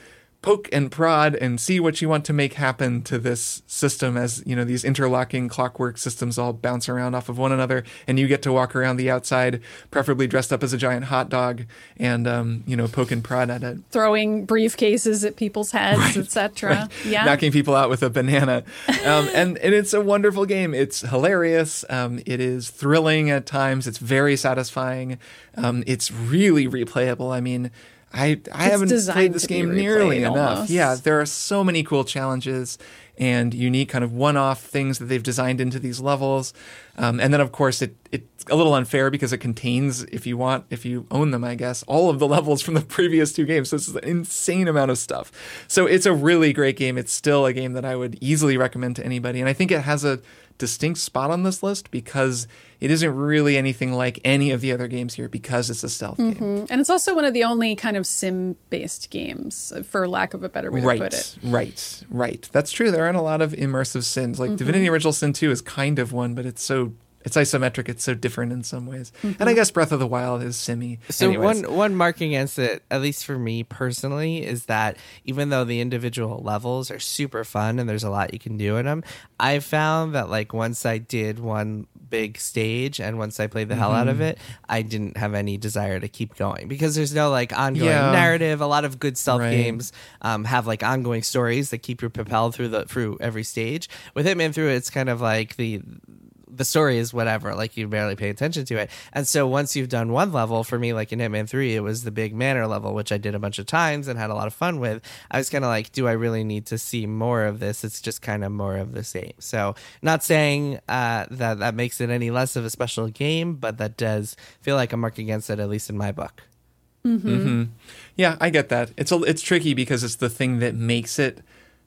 poke and prod and see what you want to make happen to this system as you know these interlocking clockwork systems all bounce around off of one another and you get to walk around the outside preferably dressed up as a giant hot dog and um, you know poke and prod at it Throwing briefcases at people's heads, etc. Yeah. knocking people out with a banana. Um, and, and it's a wonderful game. It's hilarious. Um, it is thrilling at times. It's very satisfying. Um, it's really replayable. I mean, I, I haven't played this game nearly enough. almost. Yeah, there are so many cool challenges and unique kind of one-off things that they've designed into these levels. Um, and then, of course, it it's a little unfair because it contains, if you want, if you own them, I guess, all of the levels from the previous two games. So it's an insane amount of stuff. So it's a really great game. It's still a game that I would easily recommend to anybody. And I think it has a distinct spot on this list because it isn't really anything like any of the other games here because it's a stealth game. Mm-hmm. and it's also one of the only kind of sim based games, for lack of a better way to put it. right, right. That's true. There aren't a lot of immersive sims. Like mm-hmm. Divinity Original Sin 2 is kind of one, but it's so it's isometric. It's so different in some ways. And I guess Breath of the Wild is simi. So Anyways. one one mark against it, at least for me personally, is that even though the individual levels are super fun and there's a lot you can do in them, I found that like once I did one big stage and once I played the hell out of Mm-hmm. it, I didn't have any desire to keep going because there's no like ongoing Yeah. narrative. A lot of good stealth Right. games um, have like ongoing stories that keep you propelled through the through every stage. With Hitman 3, it's kind of like the the story is whatever like you barely pay attention to it. And so once you've done one level for me like in hitman 3 it was the big manor level which i did a bunch of times and had a lot of fun with. I was kind of like do i really need to see more of this? It's just kind of more of the same. So not saying uh, that that makes it any less of a special game but that does feel like a mark against it at least in my book. Mm-hmm. Mm-hmm. Yeah, I get that. It's a, it's tricky because it's the thing that makes it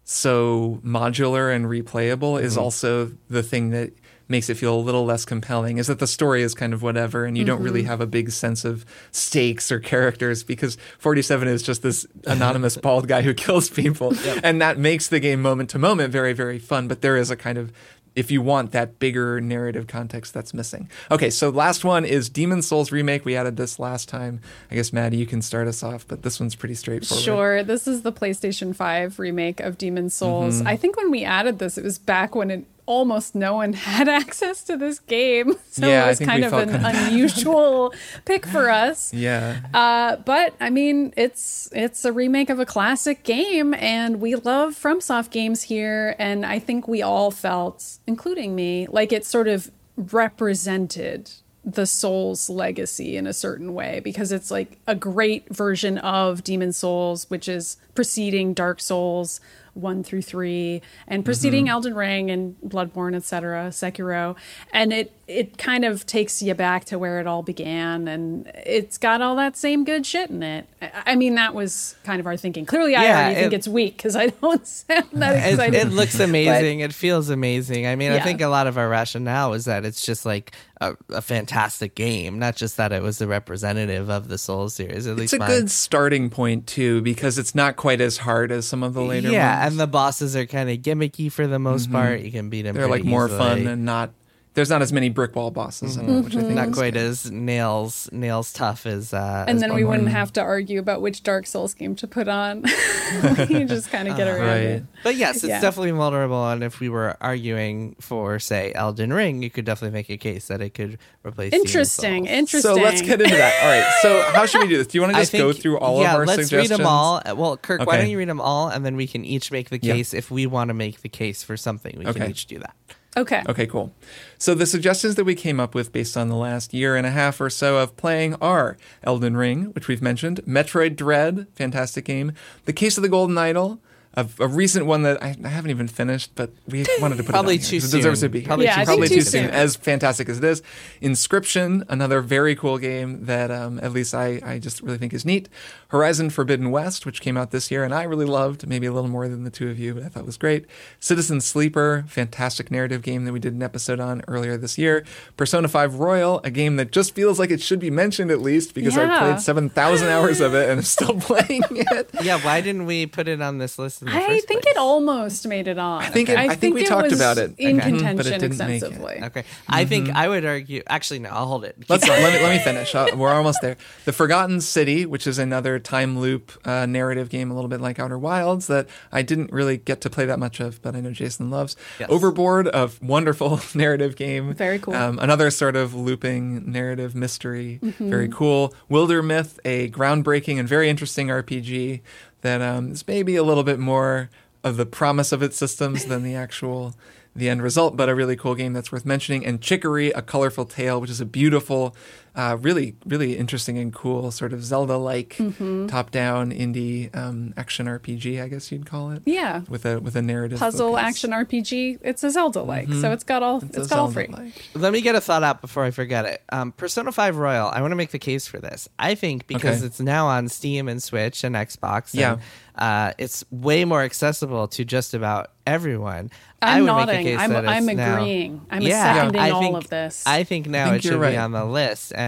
so modular and replayable is mm-hmm. also the thing that makes it feel a little less compelling is that the story is kind of whatever and you don't really have a big sense of stakes or characters because 47 is just this anonymous bald guy who kills people and that makes the game moment to moment very very fun but there is a kind of if you want that bigger narrative context that's missing. Okay, so last one is Demon's Souls remake. We added this last time. I guess Maddie, you can start us off, but this one's pretty straightforward. Sure. This is the PlayStation 5 remake of Demon's Souls. Mm-hmm. I think when we added this, it was back when it almost no one had access to this game. So Yeah, it was kind of an kind of- unusual pick for us. Yeah. Uh, but I mean, it's it's a remake of a classic game, and we love FromSoft games here. And I think we all felt, including me, like it sort of represented the Souls legacy in a certain way because it's like a great version of Demon's Souls, which is preceding Dark Souls one through three, and preceding mm-hmm. Elden Ring and Bloodborne, etc., Sekiro, and it it kind of takes you back to where it all began, and it's got all that same good shit in it. I I mean, that was kind of our thinking. Clearly, I Yeah, already think it's weak because I don't sound that excited. it looks amazing. it feels amazing. I mean, I think a lot of our rationale is that it's just like a, a fantastic game, not just that it was the representative of the Soul series. At It's least a mine. good starting point too because it's not quite as hard as some of the later yeah, ones. And the bosses are kind of gimmicky for the most part. You can beat them. Mm-hmm. They're like more easily. fun and not there's not as many brick wall bosses in it, which I think not is quite good. as nails nails tough as. Uh, and as then we Bloodborne. wouldn't have to argue about which Dark Souls game to put on. you just kind of get around Right. it. But yes, it's Yeah. definitely vulnerable. And if we were arguing for, say, Elden Ring, you could definitely make a case that it could replace. Demon's Interesting. Souls. Interesting. So let's get into that. All right. So how should we do this? Do you want to I just go think- through all yeah, of our let's suggestions? read them all. Uh, Well, Kirk, why Okay. don't you read them all, and then we can each make the Yeah. case if we want to make the case for something. We Okay. can each do that. Okay. Okay, cool. So the suggestions that we came up with based on the last year and a half or so of playing are Elden Ring, which we've mentioned, Metroid Dread, fantastic game, The Case of the Golden Idol, a, a recent one that I, I haven't even finished, but we wanted to put Probably it on too here 'cause It deserves to be here. Probably Yeah, too I probably too too soon. soon. As fantastic as it is, Inscription, another very cool game that um, at least I, I just really think is neat. Horizon Forbidden West, which came out this year and I really loved, maybe a little more than the two of you, but I thought was great. Citizen Sleeper, fantastic narrative game that we did an episode on earlier this year. Persona 5 Royal, a game that just feels like it should be mentioned at least because I Yeah. played 7,000 hours of it and I'm still playing it. Yeah, why didn't we put it on this list I first think place? it almost made it on. I think it- I think we it talked was about it. in Okay. Contention But it didn't make it. extensively. Okay, I think I would argue. Actually, no, I'll hold it. Keep Let's let me let me finish. Uh, we're almost there. The Forgotten City, which is another time loop uh, narrative game, a little bit like Outer Wilds, that I didn't really get to play that much of, but I know Jason loves. Yes. Overboard, a wonderful narrative game. Very cool. Um, another sort of looping narrative mystery. Mm-hmm. Very cool. Wildermyth, a groundbreaking and very interesting RPG that um, is maybe a little bit more of the promise of its systems than the actual the end result, but a really cool game that's worth mentioning. And Chicory, a colorful tale, which is a beautiful, uh, really, really interesting and cool sort of Zelda-like Mm-hmm. top-down indie um, action RPG, I guess you'd call it. Yeah. with a with a narrative Puzzle focus. action RPG. It's a Zelda like, so it's got all It's it's a got all three. Let me get a thought out before I forget it. Um, Persona 5 Royal, I want to make the case for this. I think because Okay. it's now on Steam and Switch and Xbox, and, Yeah. uh, it's way more accessible to just about everyone. I I'm would make a nodding. case I'm- that I'm now- agreeing. I'm yeah, seconding I all of this. I think now think it should you're be on the list. And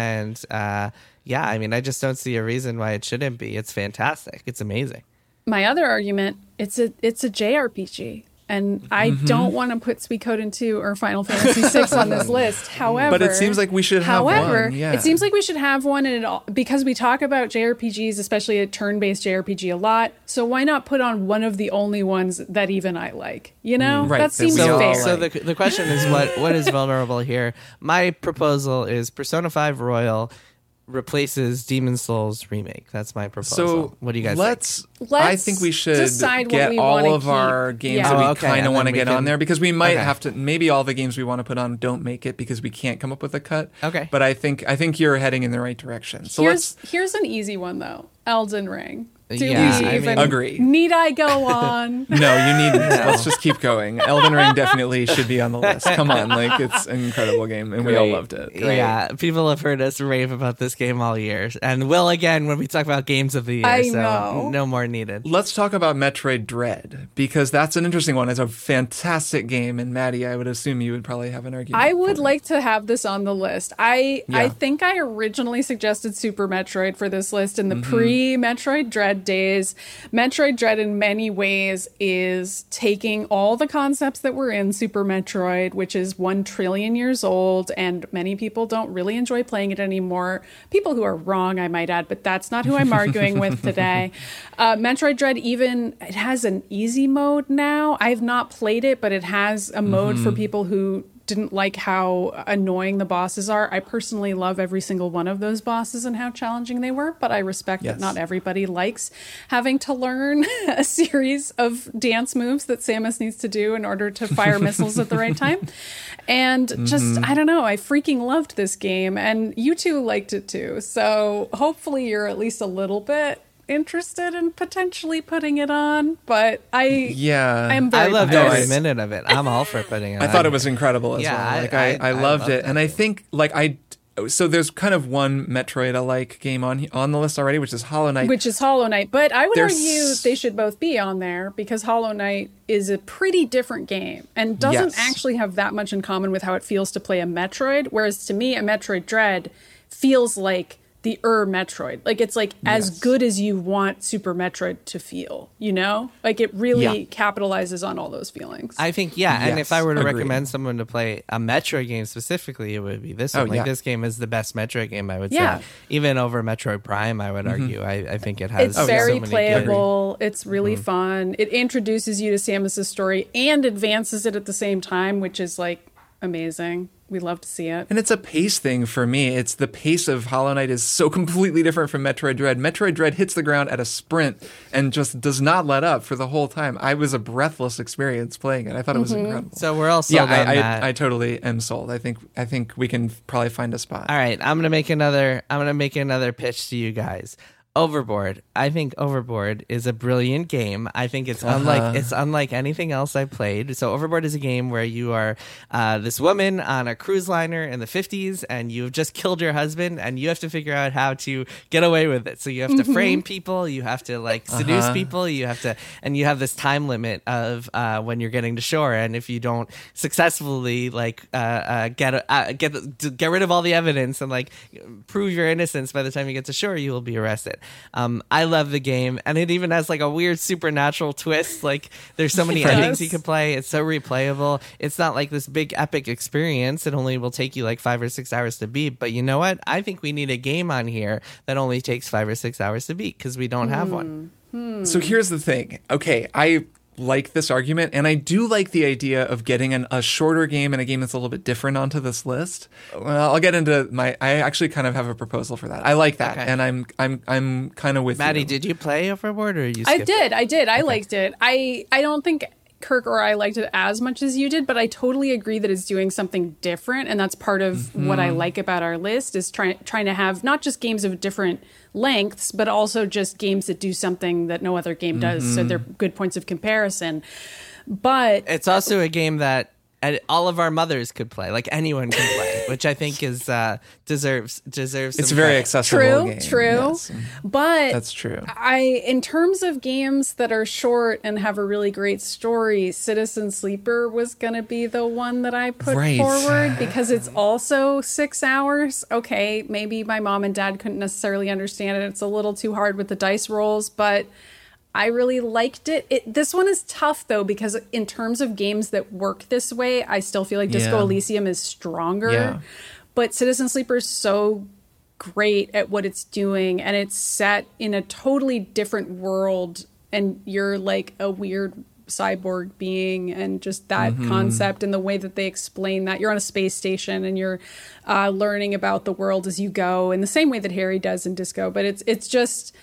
uh, yeah, I mean, I just don't see a reason why it shouldn't be. It's fantastic. It's amazing. My other argument, it's a it's a JRPG. And I mm-hmm. don't want to put Suikoden 2 or Final Fantasy 6 on this list. However, But it seems like we should have however, one, yeah. it seems like we should have one and it all, because we talk about JRPGs, especially a turn-based JRPG a lot. So why not put on one of the only ones that even I like? You mm, know? Right, That that seems So, fair. so the, the question is what what is vulnerable here? My proposal is Persona 5 Royal replaces Demon's Souls remake. That's my proposal. So what do you guys let's, think? I Let's I think we should decide what get we all wanna of keep. our games Yeah. that we Oh, okay, kind of want to then we get on there because we might Okay. have to. Maybe all the games we want to put on don't make it because we can't come up with a cut. Okay. But I think I think you're heading in the right direction. So here's let's. here's an easy one though. Elden Ring. Do Yeah, we I even mean- Agree. need I go on? No, you need. Let's just keep going. Elden Ring definitely should be on the list. Come on, like it's an incredible game, and we all loved it. Yeah, people have heard us rave about this game all year, and will again when we talk about games of the year. I so know. no more needed. Let's talk about Metroid Dread because that's an interesting one. It's a fantastic game, and Maddie, I would assume you would probably have an argument. I would like to have this on the list. I I think I originally suggested Super Metroid for this list in the Mm-hmm. pre Metroid Dread days. Metroid Dread in many ways is taking all the concepts that were in Super Metroid, which is 1 trillion years old and many people don't really enjoy playing it anymore. People who are wrong, I might add, but that's not who I'm arguing with today. Uh, Metroid Dread even it has an easy mode now. I have not played it, but it has a mode Mm-hmm. for people who didn't like how annoying the bosses are. I personally love every single one of those bosses and how challenging they were, but I respect Yes. that not everybody likes having to learn a series of dance moves that Samus needs to do in order to fire missiles at the right time. And just, Mm-hmm. I don't know, I freaking loved this game, and you two liked it too. So hopefully you're at least a little bit interested in potentially putting it on, but I Yeah, I'm very I loved No, every minute of it. I'm all for putting it. I on thought it was incredible as Yeah, well. I- Like I, I- I, I loved loved it, and. I think like I. So there's kind of one Metroid-alike game on on the list already, which is Hollow Knight. which is Hollow Knight. But I would There's- argue they should both be on there because Hollow Knight is a pretty different game and doesn't Yes. actually have that much in common with how it feels to play a Metroid. Whereas to me, a Metroid Dread feels like the Ur Metroid. Like it's like as Yes. good as you want Super Metroid to feel, you know? Like it really Yeah. capitalizes on all those feelings. I think yeah, and if I were to agreed. recommend someone to play a Metroid game specifically, it would be this Oh, one. Like yeah. this game is the best Metroid game, I would Yeah. say. Even over Metroid Prime, I would Mm-hmm. argue. I, I think it has it's so very many good- playable. It's really Mm-hmm. fun. It introduces you to Samus's story and advances it at the same time, which is like amazing. We love to see it. And it's a pace thing for me. It's the pace of Hollow Knight is so completely different from Metroid Dread. Metroid Dread hits the ground at a sprint and just does not let up for the whole time. I was a breathless experience playing it. I thought it was Mm-hmm. incredible. So we're all yeah, sold on I, that. I, I totally am sold. I think I think we can probably find a spot. All right, I'm gonna make another. I'm gonna make another pitch to you guys. Overboard. I think Overboard is a brilliant game. I think it's Uh-huh. unlike it's unlike anything else I've played. So Overboard is a game where you are uh, this woman on a cruise liner in the 50s, and you've just killed your husband, and you have to figure out how to get away with it. So you have to frame people, you have to like seduce Uh-huh. people, you have to, and you have this time limit of uh, when you're getting to shore, and if you don't successfully like uh, uh, get uh, get get rid of all the evidence and like prove your innocence by the time you get to shore, you will be arrested. Um, I love the game, and it even has like a weird supernatural twist. Like there's so many Yes. endings you can play. It's so replayable. It's not like this big epic experience. It only will take you like five or six hours to beat. But you know what? I think we need a game on here that only takes five or six hours to beat because we don't have one. So here's the thing. Okay, I like this argument, and I do like the idea of getting an, a shorter game and a game that's a little bit different onto this list. Well, I'll get into my. I actually kind of have a proposal for that. I like that, Okay. and I'm I'm I'm kind of with Maddie, you. did you play Overboard or you? I skipped did. I did. I liked it. I I don't think Kirk or I liked it as much as you did, but I totally agree that it's doing something different, and that's part of what I mm-hmm. like about our list is trying trying to have not just games of different lengths, but also just games that do something that no other game does. So mm-hmm. they're good points of comparison. But It's also a game that uh, all of our mothers could play, like anyone can play, which I think is uh, deserves deserves. It's some very credit. accessible. true, game, true. yes. But That's true. I, in terms of games that are short and have a really great story, Citizen Sleeper was going to be the one that I put Right. forward because it's also six hours. Okay, maybe my mom and dad couldn't necessarily understand it. It's a little too hard with the dice rolls, but I really liked it. it. This one is tough though because in terms of games that work this way, I still feel like Disco Yeah. Elysium is stronger. Yeah. But Citizen Sleeper is so great at what it's doing and it's set in a totally different world and you're like a weird cyborg being and just that concept and the way that they explain that you're on a space station and you're uh, learning about the world as you go in the same way that harry does in disco but it's it's just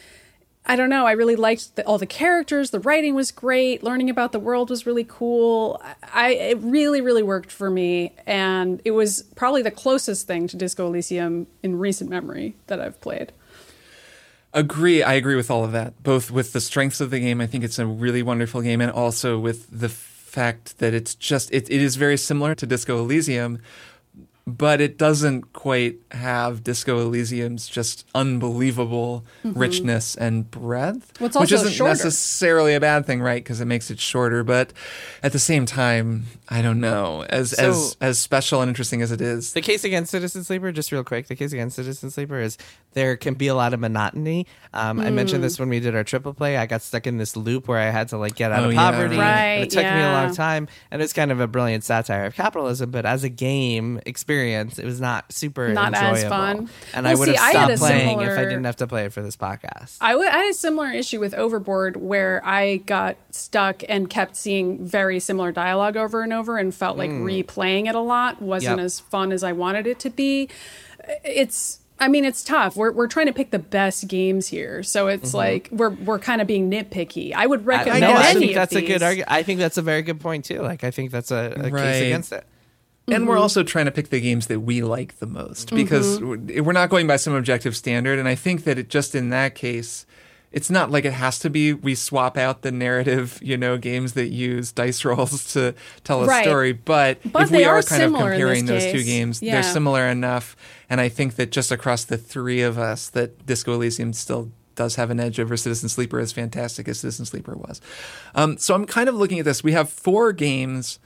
I don't know. I really liked the, all the characters. The writing was great. Learning about the world was really cool. I it really really worked for me, and it was probably the closest thing to Disco Elysium in recent memory that I've played. Agree. I agree with all of that. Both with the strengths of the game, I think it's a really wonderful game, and also with the fact that it's just it, it is very similar to Disco Elysium, but it doesn't quite have Disco Elysium's just unbelievable richness and breadth, Well, which also isn't shorter. necessarily a bad thing, right? Because it makes it shorter, but at the same time, I don't know. As So- as as special and interesting as it is, The case against Citizen Sleeper, just real quick, the case against Citizen Sleeper is there can be a lot of monotony. Um, I mentioned Mm. this when we did our triple play. I got stuck in this loop where I had to like get out Oh, of yeah. poverty. Right, it took me a long time, and it's kind of a brilliant satire of capitalism. But as a game experience, it was not super Not as enjoyable. fun. And I would have see, I had stopped a playing if I didn't have to play it for this podcast. I w- I had a similar issue with Overboard where I got stuck and kept seeing very similar dialogue over and over and felt like hmm. replaying it a lot wasn't Yep. as fun as I wanted it to be. It's I mean it's tough. We're we're trying to pick the best games here. So it's mm-hmm. like we're we're kind of being nitpicky. I would I, recommend no, I think of that's a good argument. I think that's a very good point too. Like I think that's a, a Right. case against it. And Mm-hmm. we're also trying to pick the games that we like the most because we're not going by some objective standard. And I think that it just in that case, it's not like it has to be we swap out the narrative, you know, games that use dice rolls to tell a Right. story. But, But if we are are kind of comparing those two games, Yeah. they're similar enough. And I think that just across the three of us, that Disco Elysium still does have an edge over Citizen Sleeper, as fantastic as Citizen Sleeper was. Um, so I'm kind of looking at this. We have four games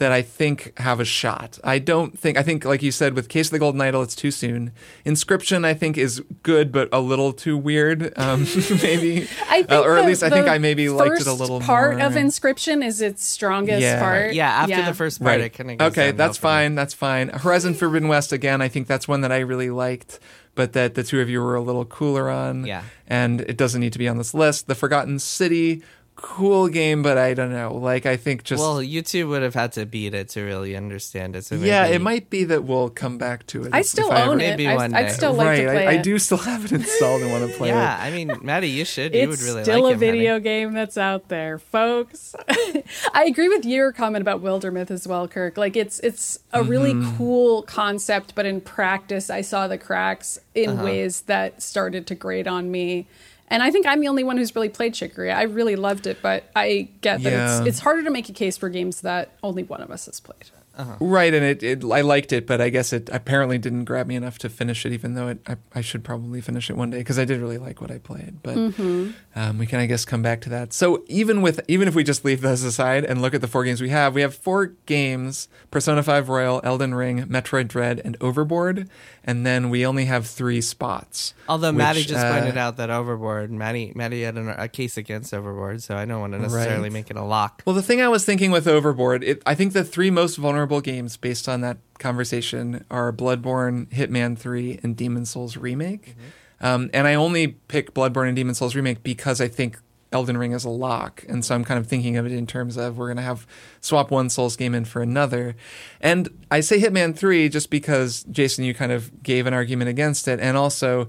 that I think have a shot. I don't think I think like you said with Case of the Golden Idol, it's too soon. Inscription I think is good but a little too weird. Um, maybe, I think Uh, or at the- least I think I maybe liked it a first little part more. of Inscription is its strongest Yeah. part. Yeah, after the first part, it kind of okay, that's fine. That's fine. Horizon Forbidden West again. I think that's one that I really liked, but that the two of you were a little cooler on. Yeah. and it doesn't need to be on this list. The Forgotten City, cool game, but I don't know. Like I think just Well, you two would have had to beat it to really understand it. So yeah, maybe- it might be that we'll come back to it. I still if I own ever- it. Maybe I, one I'd day. still like right, to play I, I do still have it installed and want to play Yeah, it. Yeah, I mean, Maddie, you should. You would really still like a it, Maddie. video game that's out there, folks. I agree with your comment about Wildermyth as well, Kirk. Like it's it's a really Mm-hmm. cool concept, but in practice, I saw the cracks in Uh-huh. ways that started to grate on me. And I think I'm the only one who's really played Chicory. I really loved it, but I get that Yeah. it's it's harder to make a case for games that only one of us has played. Right, and it, it I liked it, but I guess it apparently didn't grab me enough to finish it. Even though it, I, I should probably finish it one day because I did really like what I played. But Mm-hmm. um, we can, I guess, come back to that. So even with even if we just leave those aside and look at the four games we have, we have four games: Persona Five Royal, Elden Ring, Metroid Dread, and Overboard. And then we only have three spots. Although which, Maddie just uh, pointed out that Overboard, Maddie, Maddie had an, a case against Overboard, so I don't want to necessarily Right. make it a lock. Well, the thing I was thinking with Overboard, it, I think the three most vulnerable games based on that conversation are Bloodborne, Hitman 3, and Demon's Souls Remake. Um, and I only pick Bloodborne and Demon's Souls Remake because I think Elden Ring is a lock. And so I'm kind of thinking of it in terms of we're going to have swap one Souls game in for another. And I say Hitman 3 just because, Jason, you kind of gave an argument against it. And also,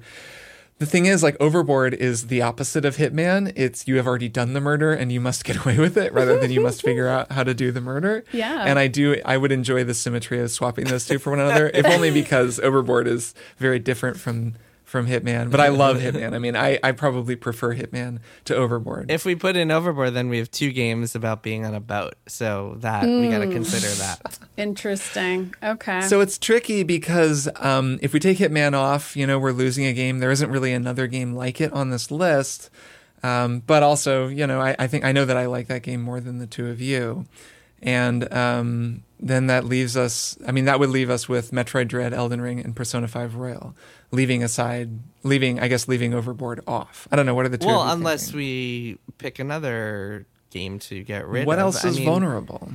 the thing is, like Overboard is the opposite of Hitman. It's you have already done the murder and you must get away with it, rather than you must figure out how to do the murder. Yeah. And I do. I would enjoy the symmetry of swapping those two for one another, if only because Overboard is very different from from Hitman. But I love Hitman. I mean, I I probably prefer Hitman to Overboard. If we put in Overboard, then we have two games about being on a boat, so that we got to Mm. consider that. Interesting. Okay. So it's tricky because um, if we take Hitman off, you know, we're losing a game. There isn't really another game like it on this list. Um, but also, you know, I, I think I know that I like that game more than the two of you. And um, then that leaves us. I mean, that would leave us with Metroid Dread, Elden Ring, and Persona Five Royal, leaving aside, leaving I guess leaving Overboard off. I don't know what are the two. Well, unless thinking? we pick another game to get rid what of. What else I is mean, vulnerable?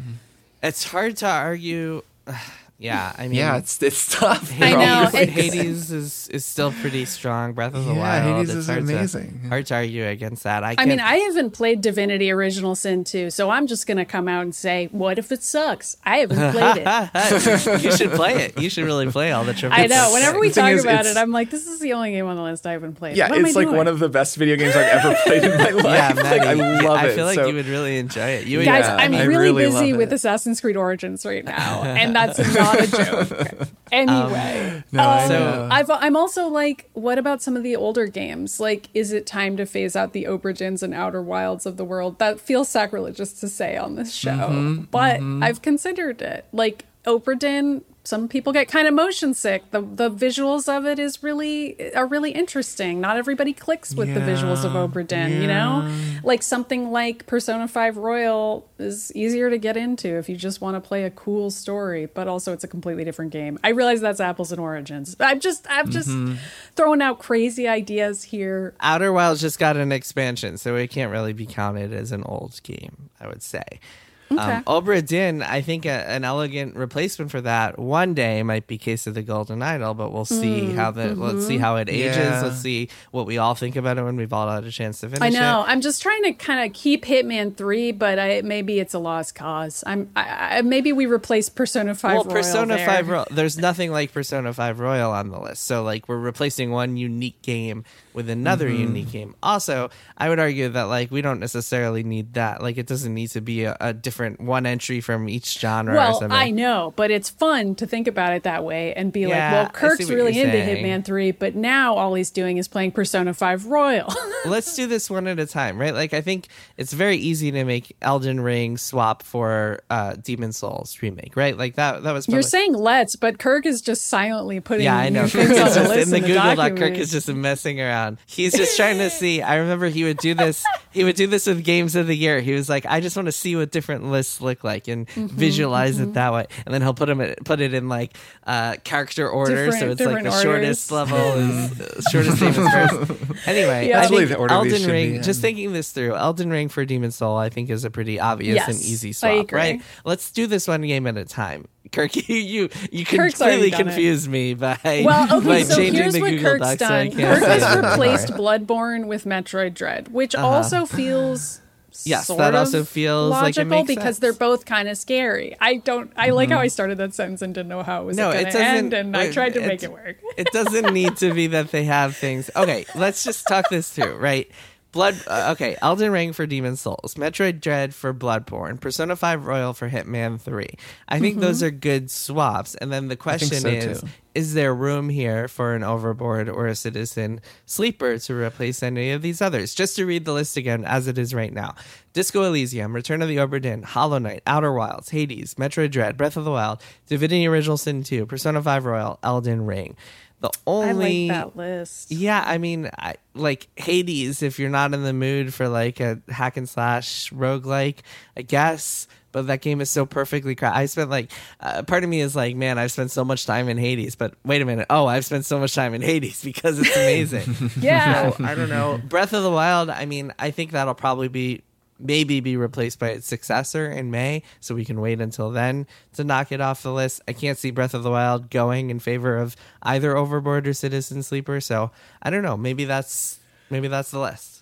It's hard to argue. Yeah, I mean, Yeah, it's it's tough. I know, it's- Hades is, is still pretty strong. Breath of the Yeah, Wild. Hades it's is hard amazing. To, hard to argue against that. I, I mean, I haven't played Divinity Original Sin 2, so I'm just going to come out and say, what if it sucks? I haven't played it. you should play it. You should really play all the triple. I know. Whenever we talk is, about it, I'm like, this is the only game on the list I haven't played. Yeah, What it's like doing? one of the best video games I've ever played in my life. yeah, like, I Maddie, love I it. feel like so, you would really enjoy it. You Guys, Yeah, I'm really, really busy with. Assassin's Creed Origins right now, and that's not a joke. Anyway, No, I um, know. I've, I'm also like, what about some of the older games? Like, is it time to phase out the Obra Dinns and Outer Wilds of the world? That feels sacrilegious to say on this show, Mm-hmm, but I've considered it. Like, Obra Dinn, some people get kind of motion sick. The the visuals of it is really are really interesting. Not everybody clicks with the visuals of Yeah, you know? Like something like Persona 5 Royal is easier to get into if you just want to play a cool story, but also it's a completely different game. I realize that's apples and origins. I'm just I'm just Mm-hmm. throwing out crazy ideas here. Outer Wilds just got an expansion, so it can't really be counted as an old game. I would say. Okay. Um, Obra Dinn, I think a, an elegant replacement for that one day might be Case of the Golden Idol, but we'll see Mm, how the let's mm-hmm. see how it ages. Yeah. Let's see what we all think about it when we've all had a chance to finish it. I know. it. I'm just trying to kind of keep Hitman 3, but I, maybe it's a lost cause. I'm I, I, maybe we replace Persona 5 Well, Royal Persona there. 5 Royal, there's nothing like Persona 5 Royal on the list. So, like, we're replacing one unique game with another Mm-hmm. unique game. Also, I would argue that, like, we don't necessarily need that. Like, it doesn't need to be a, a different one entry from each genre or Well, something. I know, but it's fun to think about it that way and be Yeah, like, well, Kirk's really into saying. Hitman 3, but now all he's doing is playing Persona 5 Royal. Let's do this one at a time, right? Like, I think it's very easy to make Elden Ring swap for uh, Demon's Souls remake, right? Like, that, that was You're saying let's, but Kirk is just silently putting Yeah, I know. things Kirk on is the just list in the the Google Doc. Kirk is just messing around. He's just trying to see. I remember he would do this. He would do this with games of the year. He was like, I just want to see what different lists look like and Mm-hmm, visualize it that way. And then he'll put them put it in like uh, character order, so it's like different the shortest level is uh, shortest name is first. Anyway, Yeah. I That's really think the order these Elden should be Ring. Just thinking this through, Elden Ring for Demon Soul, I think is a pretty obvious and easy I swap, right? Let's do this one game at a time. Kirk, you you, you Kirk's already completely done it. me by Well, by okay, so changing here's the what Google Kirk's Docs so I done. can't Kirk has replaced Bloodborne with Metroid Dread, which also feels Uh-huh. Yes, sort that of also feels like it logical makes because sense. they're both kind of scary. I don't. I like how I started that sentence and didn't know how it was No, going to end, and I tried to make it work. it doesn't need to be that they have things. Okay, let's just talk this through, right? Blood. Uh, okay, Elden Ring for Demon's Souls, Metroid Dread for Bloodborne, Persona Five Royal for Hitman Three. I think those are good swaps. And then the question so, is: too. Is there room here for an Overboard or a Citizen Sleeper to replace any of these others? Just to read the list again as it is right now: Disco Elysium, Return of the Obra Dinn, Hollow Knight, Outer Wilds, Hades, Metroid Dread, Breath of the Wild, Divinity Original Sin Two, Persona Five Royal, Elden Ring. The only. I like that list. yeah, I mean, I, like Hades, if you're not in the mood for like a hack and slash roguelike, I guess. But that game is so perfectly crafted. I spent like, uh, part of me is like, man, I've spent so much time in Hades. But wait a minute. Oh, I've spent so much time in Hades because it's amazing. Yeah. So, I don't know. Breath of the Wild, I mean, I think that'll probably be maybe be replaced by its successor in May, so we can wait until then to knock it off the list. I can't see Breath of the Wild going in favor of either Overboard or Citizen Sleeper, so I don't know. Maybe that's maybe that's the list.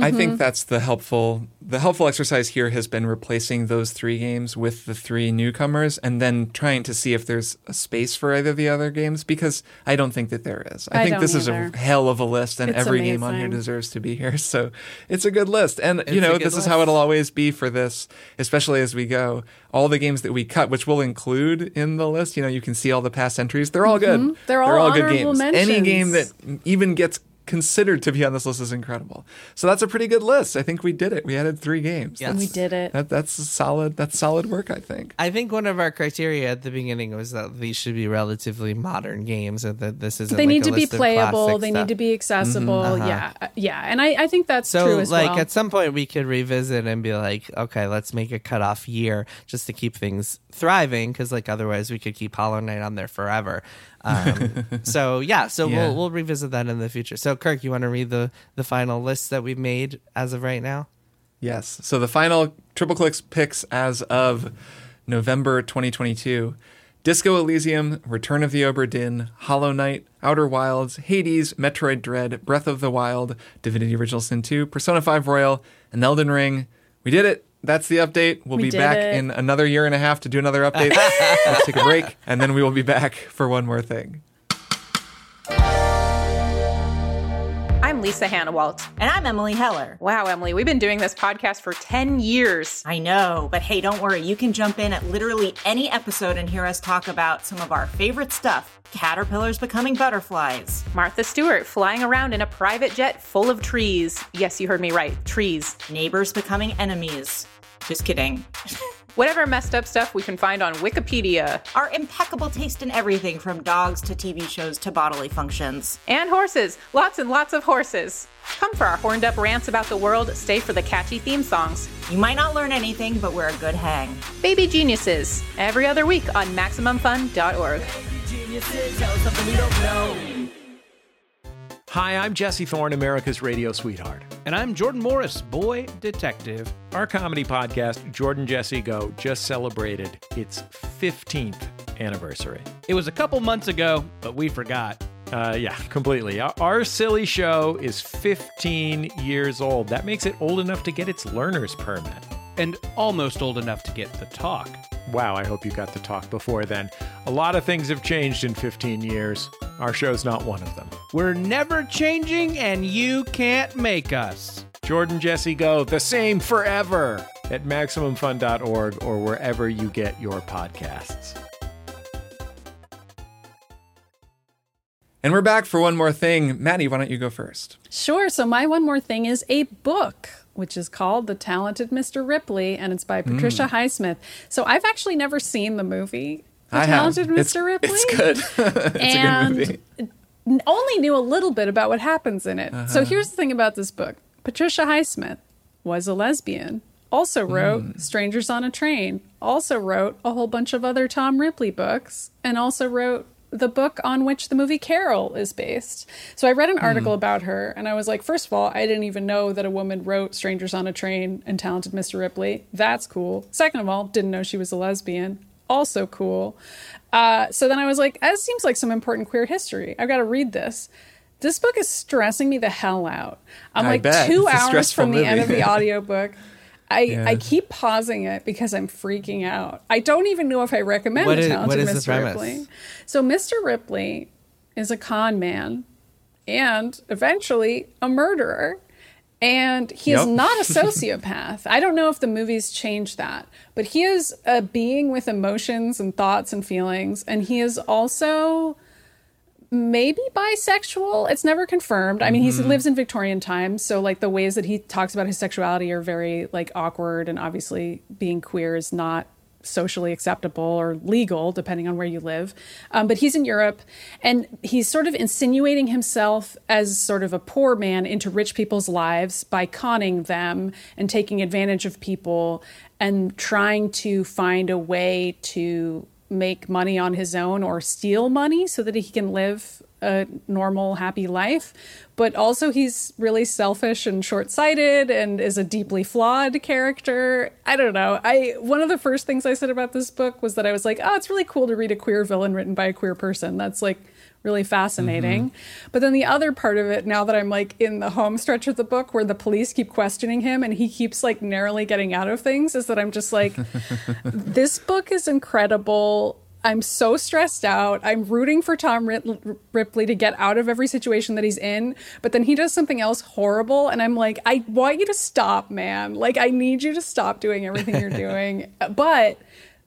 I think that's the helpful the helpful exercise here has been replacing those three games with the three newcomers and then trying to see if there's a space for either of the other games because I don't think that there is. I, I think don't this is a hell of a list and It's every game on here deserves to be here. So it's a good list. And It's you know, good this is how it'll always be for this, especially as we go. All the games that we cut, which we'll include in the list, you know, you can see all the past entries. They're all good. Mm-hmm. They're all good honorable games. Any game that even gets considered to be on this list is incredible. So that's a pretty good list. I think we did it. We added three games. Yes. we did it. That, that's solid. That's solid work. I think. I think one of our criteria at the beginning was that these should be relatively modern games, and that this isn't. they like need a to be playable. They stuff. need to be accessible. Yeah, uh, yeah, and I, I think that's So, true as like, well. at some point, we could revisit and be like, okay, let's make a cutoff year just to keep things thriving, because like otherwise, we could keep Hollow Knight on there forever. Um, so yeah, so Yeah. we'll we'll revisit that in the future. So, Kirk, you want to read the the final list that we've made as of right now? Yes. So the final Triple Clicks picks as of November 2022 Disco Elysium, Return of the Obra Dinn, Hollow Knight, Outer Wilds, Hades, Metroid Dread, Breath of the Wild, Divinity Original Sin 2, Persona 5 Royal, and Elden Ring. We did it. That's the update. We'll We be back it. in another year and a half to do another update. Let's take a break, and then we will be back for one more thing. I'm Lisa Hanawalt. And I'm Emily Heller. Wow, Emily, we've been doing this podcast for 10 years. I know, but hey, don't worry. You can jump in at literally any episode and hear us talk about some of our favorite stuff caterpillars becoming butterflies, Martha Stewart flying around in a private jet full of trees. Yes, you heard me right. Trees. neighbors becoming enemies. Just kidding. Whatever messed up stuff we can find on Wikipedia. Our impeccable taste in everything from dogs to TV shows to bodily functions. And horses. Lots and lots of horses. Come for our horned up rants about the world, stay for the catchy theme songs. You might not learn anything, but we're a good hang. Baby Geniuses. Every other week on MaximumFun.org. Hi, I'm Jesse Thorne, America's radio sweetheart. And I'm Jordan Morris, boy detective. Our comedy podcast, Jordan Jesse Go, just celebrated its 15th anniversary. It was a couple months ago, but we forgot. Uh, yeah, completely. Our, our silly show is 15 years old. That makes it old enough to get its learner's permit. And almost old enough to get the talk. Wow, I hope you got the talk before then. A lot of things have changed in 15 years. Our show's not one of them. We're never changing, and you can't make us. Jordan Jesse Go, the same forever at MaximumFun.org or wherever you get your podcasts. And we're back for one more thing. Maddie, why don't you go first? Sure. So my one more thing is a book, which is called The Talented Mr. Ripley, and it's by Patricia Highsmith. So I've actually never seen the movie The I have. Talented It's- Mr. Ripley. It's good. it's and a good movie. only knew a little bit about what happens in it. Uh-huh. So here's the thing about this book Patricia Highsmith was a lesbian, also wrote Mm. Strangers on a Train, also wrote a whole bunch of other Tom Ripley books, and also wrote the book on which the movie Carol is based. So I read an article about her and I was like, first of all, I didn't even know that a woman wrote Strangers on a Train and Talented Mr. Ripley. That's cool. Second of all, didn't know she was a lesbian. Also cool. Uh, so then I was like, that seems like some important queer history. I've got to read this. This book is stressing me the hell out. I'm I like bet. two hours from the end of movie. the audiobook. I, I keep pausing it because I'm freaking out. I don't even know if I recommend What The is- Talented what is Mr. Ripley. So Mr. Ripley is a con man and eventually a murderer. And he is Yep. not a sociopath. I don't know if the movies changed that, but he is a being with emotions and thoughts and feelings. And he is also maybe bisexual. It's never confirmed. I mean, he lives in Victorian times, so like the ways that he talks about his sexuality are very like awkward and obviously being queer is not socially acceptable or legal depending on where you live. Um, but he's in Europe and he's sort of insinuating himself as sort of a poor man into rich people's lives by conning them and taking advantage of people and trying to find a way to make money on his own or steal money so that he can live a normal, happy life. But also, he's really selfish and short sighted and is a deeply flawed character. I don't know. I One of the first things I said about this book was that I was like, oh, it's really cool to read a queer villain written by a queer person. That's like really fascinating. But then the other part of it, now that I'm like in the home stretch of the book where the police keep questioning him and he keeps like narrowly getting out of things, is that I'm just like, this book is incredible. I'm so stressed out. I'm rooting for Tom Ripley to get out of every situation that he's in, but then he does something else horrible, and I'm like, I want you to stop, man. Like, I need you to stop doing everything you're doing. but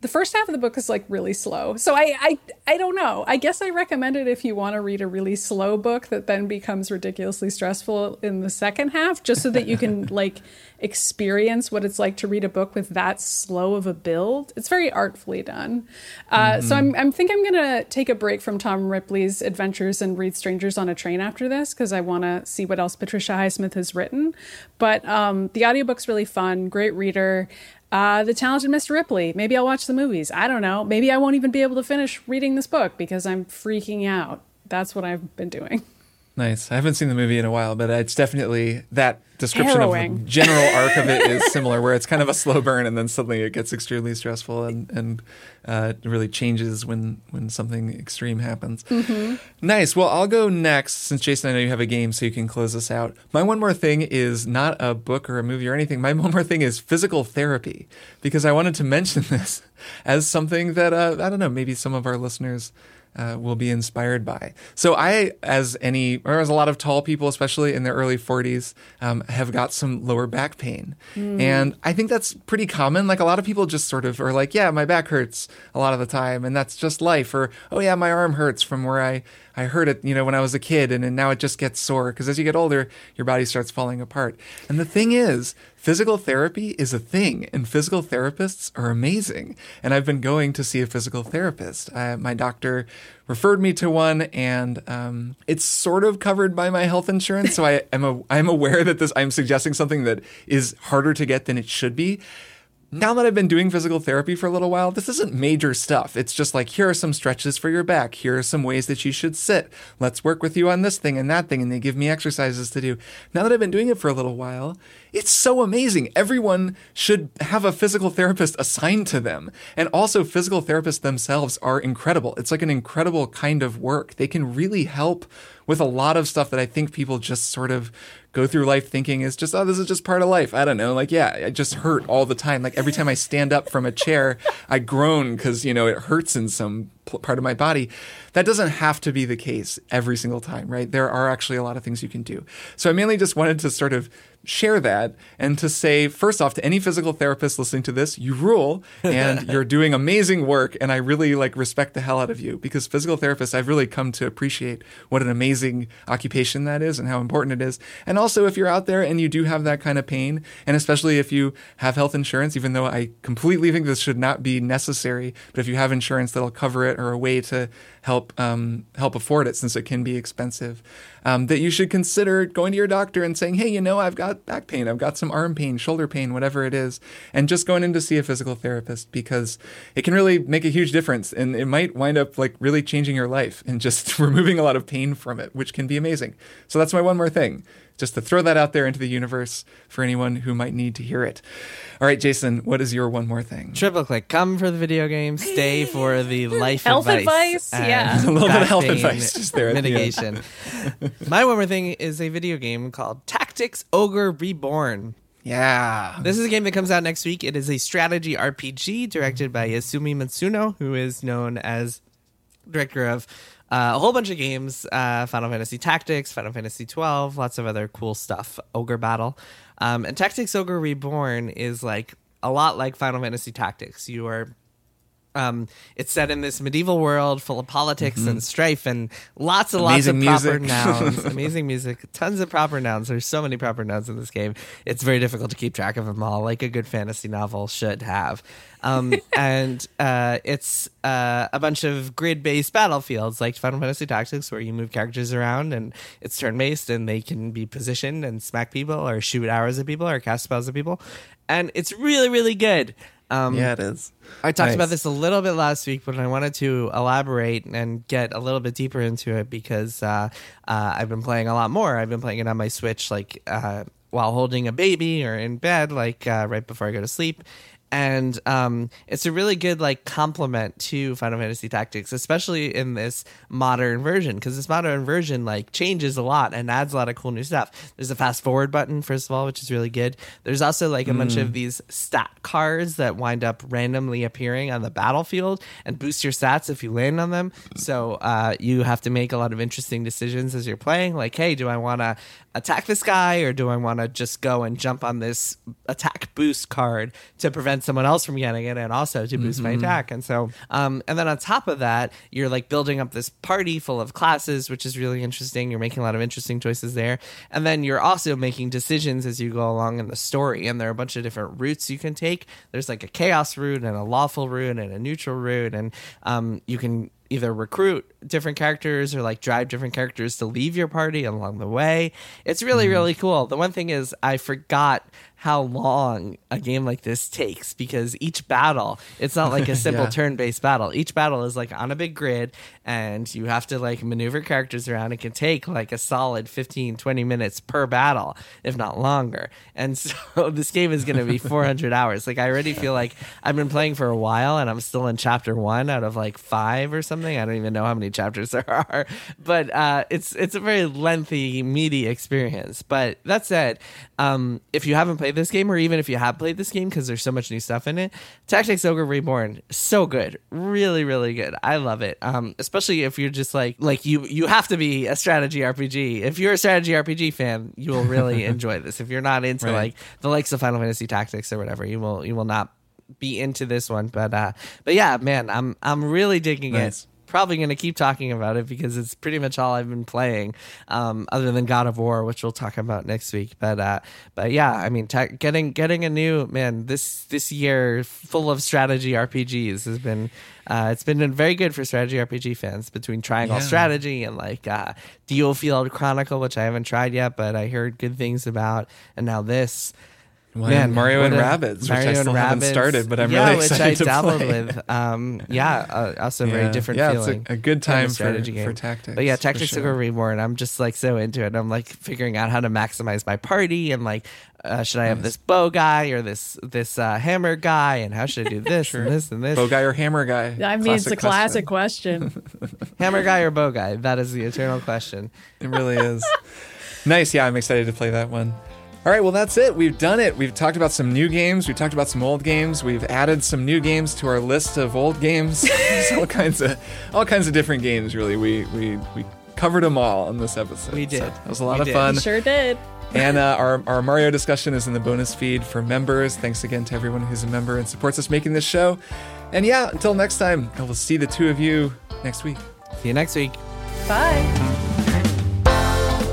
the first half of the book is like really slow. So I, I I don't know. I guess I recommend it if you want to read a really slow book that then becomes ridiculously stressful in the second half, just so that you can like experience what it's like to read a book with that slow of a build. It's very artfully done. Uh, mm-hmm. So I'm, I'm think I'm gonna take a break from Tom Ripley's adventures and read Strangers on a Train after this because I want to see what else Patricia Highsmith has written. But um, the audiobook's really fun, great reader. Uh, the Talented Mr. Ripley. Maybe I'll watch the movies. I don't know. Maybe I won't even be able to finish reading this book because I'm freaking out. That's what I've been doing. Nice. I haven't seen the movie in a while, but it's definitely that description Harrowing. of the general arc of it is similar, where it's kind of a slow burn and then suddenly it gets extremely stressful and and uh, really changes when when something extreme happens. Mm-hmm. Nice. Well, I'll go next since Jason, I know you have a game, so you can close us out. My one more thing is not a book or a movie or anything. My one more thing is physical therapy because I wanted to mention this as something that uh, I don't know, maybe some of our listeners uh, will be inspired by. So I, as any, or as a lot of tall people, especially in their early 40s, um, have got some lower back pain. Mm. And I think that's pretty common. Like a lot of people just sort of are like, yeah, my back hurts a lot of the time. And that's just life. Or, oh yeah, my arm hurts from where I, I heard it, you know, when I was a kid, and, and now it just gets sore because as you get older, your body starts falling apart. And the thing is, physical therapy is a thing, and physical therapists are amazing. And I've been going to see a physical therapist. Uh, my doctor referred me to one, and um, it's sort of covered by my health insurance. So I am a, I'm aware that this I'm suggesting something that is harder to get than it should be now that I've been doing physical therapy for a little while, this isn't major stuff. It's just like, here are some stretches for your back. Here are some ways that you should sit. Let's work with you on this thing and that thing. And they give me exercises to do. Now that I've been doing it for a little while, it's so amazing. Everyone should have a physical therapist assigned to them. And also, physical therapists themselves are incredible. It's like an incredible kind of work. They can really help with a lot of stuff that I think people just sort of go through life thinking is just, oh, this is just part of life. I don't know. Like, yeah, I just hurt all the time. Like every time I stand up from a chair, I groan because, you know, it hurts in some part of my body. That doesn't have to be the case every single time, right? There are actually a lot of things you can do. So I mainly just wanted to sort of share that and to say, first off, to any physical therapist listening to this, you rule and you're doing amazing work. And I really like respect the hell out of you because physical therapists, I've really come to appreciate what an amazing occupation that is and how important it is. And also, if you're out there and you do have that kind of pain, and especially if you have health insurance, even though I completely think this should not be necessary, but if you have insurance that'll cover it or a way to help um, help afford it since it can be expensive. Um, that you should consider going to your doctor and saying, "Hey, you know, I've got back pain, I've got some arm pain, shoulder pain, whatever it is," and just going in to see a physical therapist because it can really make a huge difference, and it might wind up like really changing your life and just removing a lot of pain from it, which can be amazing. So that's my one more thing just to throw that out there into the universe for anyone who might need to hear it. All right, Jason, what is your one more thing? Triple click. Come for the video game. Stay for the life health advice. advice yeah, a little bit of health advice just there. Mitigation. My one more thing is a video game called Tactics Ogre Reborn. Yeah. This is a game that comes out next week. It is a strategy RPG directed by Yasumi Matsuno, who is known as director of uh, a whole bunch of games uh, Final Fantasy Tactics, Final Fantasy 12, lots of other cool stuff, Ogre Battle. Um, and Tactics Ogre Reborn is like a lot like Final Fantasy Tactics. You are um, it's set in this medieval world full of politics mm-hmm. and strife and lots and Amazing lots of proper nouns. Amazing music, tons of proper nouns. There's so many proper nouns in this game. It's very difficult to keep track of them all, like a good fantasy novel should have. Um, and uh, it's uh, a bunch of grid-based battlefields, like Final Fantasy Tactics, where you move characters around and it's turn-based, and they can be positioned and smack people, or shoot arrows at people, or cast spells at people. And it's really, really good. Um, yeah, it is. I talked nice. about this a little bit last week, but I wanted to elaborate and get a little bit deeper into it because uh, uh, I've been playing a lot more. I've been playing it on my Switch, like uh, while holding a baby or in bed, like uh, right before I go to sleep and um, it's a really good like complement to Final Fantasy Tactics, especially in this modern version, because this modern version like changes a lot and adds a lot of cool new stuff. There's a fast forward button, first of all, which is really good. There's also like a mm. bunch of mm. these stat cards that wind up randomly appearing on the battlefield and boost your stats if you land on them. So uh, you have to make a lot of interesting decisions as you're playing. Like, hey, do I want to attack this guy or do I want to just go and jump on this attack boost card to prevent someone else from getting it and also to boost my attack? And so, um, and then on top of that, you're like building up this party full of classes, which is really interesting. You're making a lot of interesting choices there. And then you're also making decisions as you go along in the story. And there are a bunch of different routes you can take. There's like a chaos route and a lawful route and a neutral route. And um, you can either recruit different characters or like drive different characters to leave your party along the way. It's really, mm-hmm. really cool. The one thing is, I forgot how long a game like this takes because each battle, it's not like a simple Yeah. turn based battle. Each battle is like on a big grid and you have to like maneuver characters around. It can take like a solid 15, 20 minutes per battle, if not longer. And so this game is going to be 400 hours. Like I already feel like I've been playing for a while and I'm still in chapter one out of like five or something. I don't even know how many chapters there are, but uh, it's it's a very lengthy, meaty experience. But that said, um, if you haven't played this game, or even if you have played this game, because there's so much new stuff in it, Tactics Ogre Reborn, so good, really, really good. I love it. Um, especially if you're just like like you you have to be a strategy RPG. If you're a strategy RPG fan, you will really enjoy this. If you're not into Right. like the likes of Final Fantasy Tactics or whatever, you will you will not be into this one. But uh, but yeah, man, I'm I'm really digging Nice. it probably going to keep talking about it because it's pretty much all I've been playing, um, other than God of War, which we'll talk about next week. But uh, but yeah, I mean, getting getting a new man this this year full of strategy RPGs has been. Uh, it's been very good for strategy RPG fans between Triangle Yeah. Strategy and like uh, DioField Chronicle, which I haven't tried yet, but I heard good things about, and now this. Well, Man, Mario and a- Rabbids, which Mario I and still haven't Rabbids. started, but I'm yeah, really which excited I to dabbled play. with. Um, yeah, uh, also a very Yeah. different Yeah, it's a- feeling. a good time a for- strategy for game. Tactics, But yeah, for Tactics sure. Ogre Reborn. I'm just like so into it. I'm like figuring out how to maximize my party and like, uh, should I have this bow guy or this this uh, hammer guy, and how should I do this and this and this? Bow guy or hammer guy? I mean, it's a classic question. Hammer guy or bow guy? That is the eternal question. It really is. nice. Yeah, I'm excited to play that one. All right, well, that's it. We've done it. We've talked about some new games. We've talked about some old games. We've added some new games to our list of old games. There's all kinds of all kinds of different games. Really, we we we covered them all in this episode. We did. So that was a lot We of did. fun. We sure did. And uh, our, our Mario discussion is in the bonus feed for members. Thanks again to everyone who's a member and supports us making this show. And yeah, until next time, I will see the two of you next week. See you next week. Bye.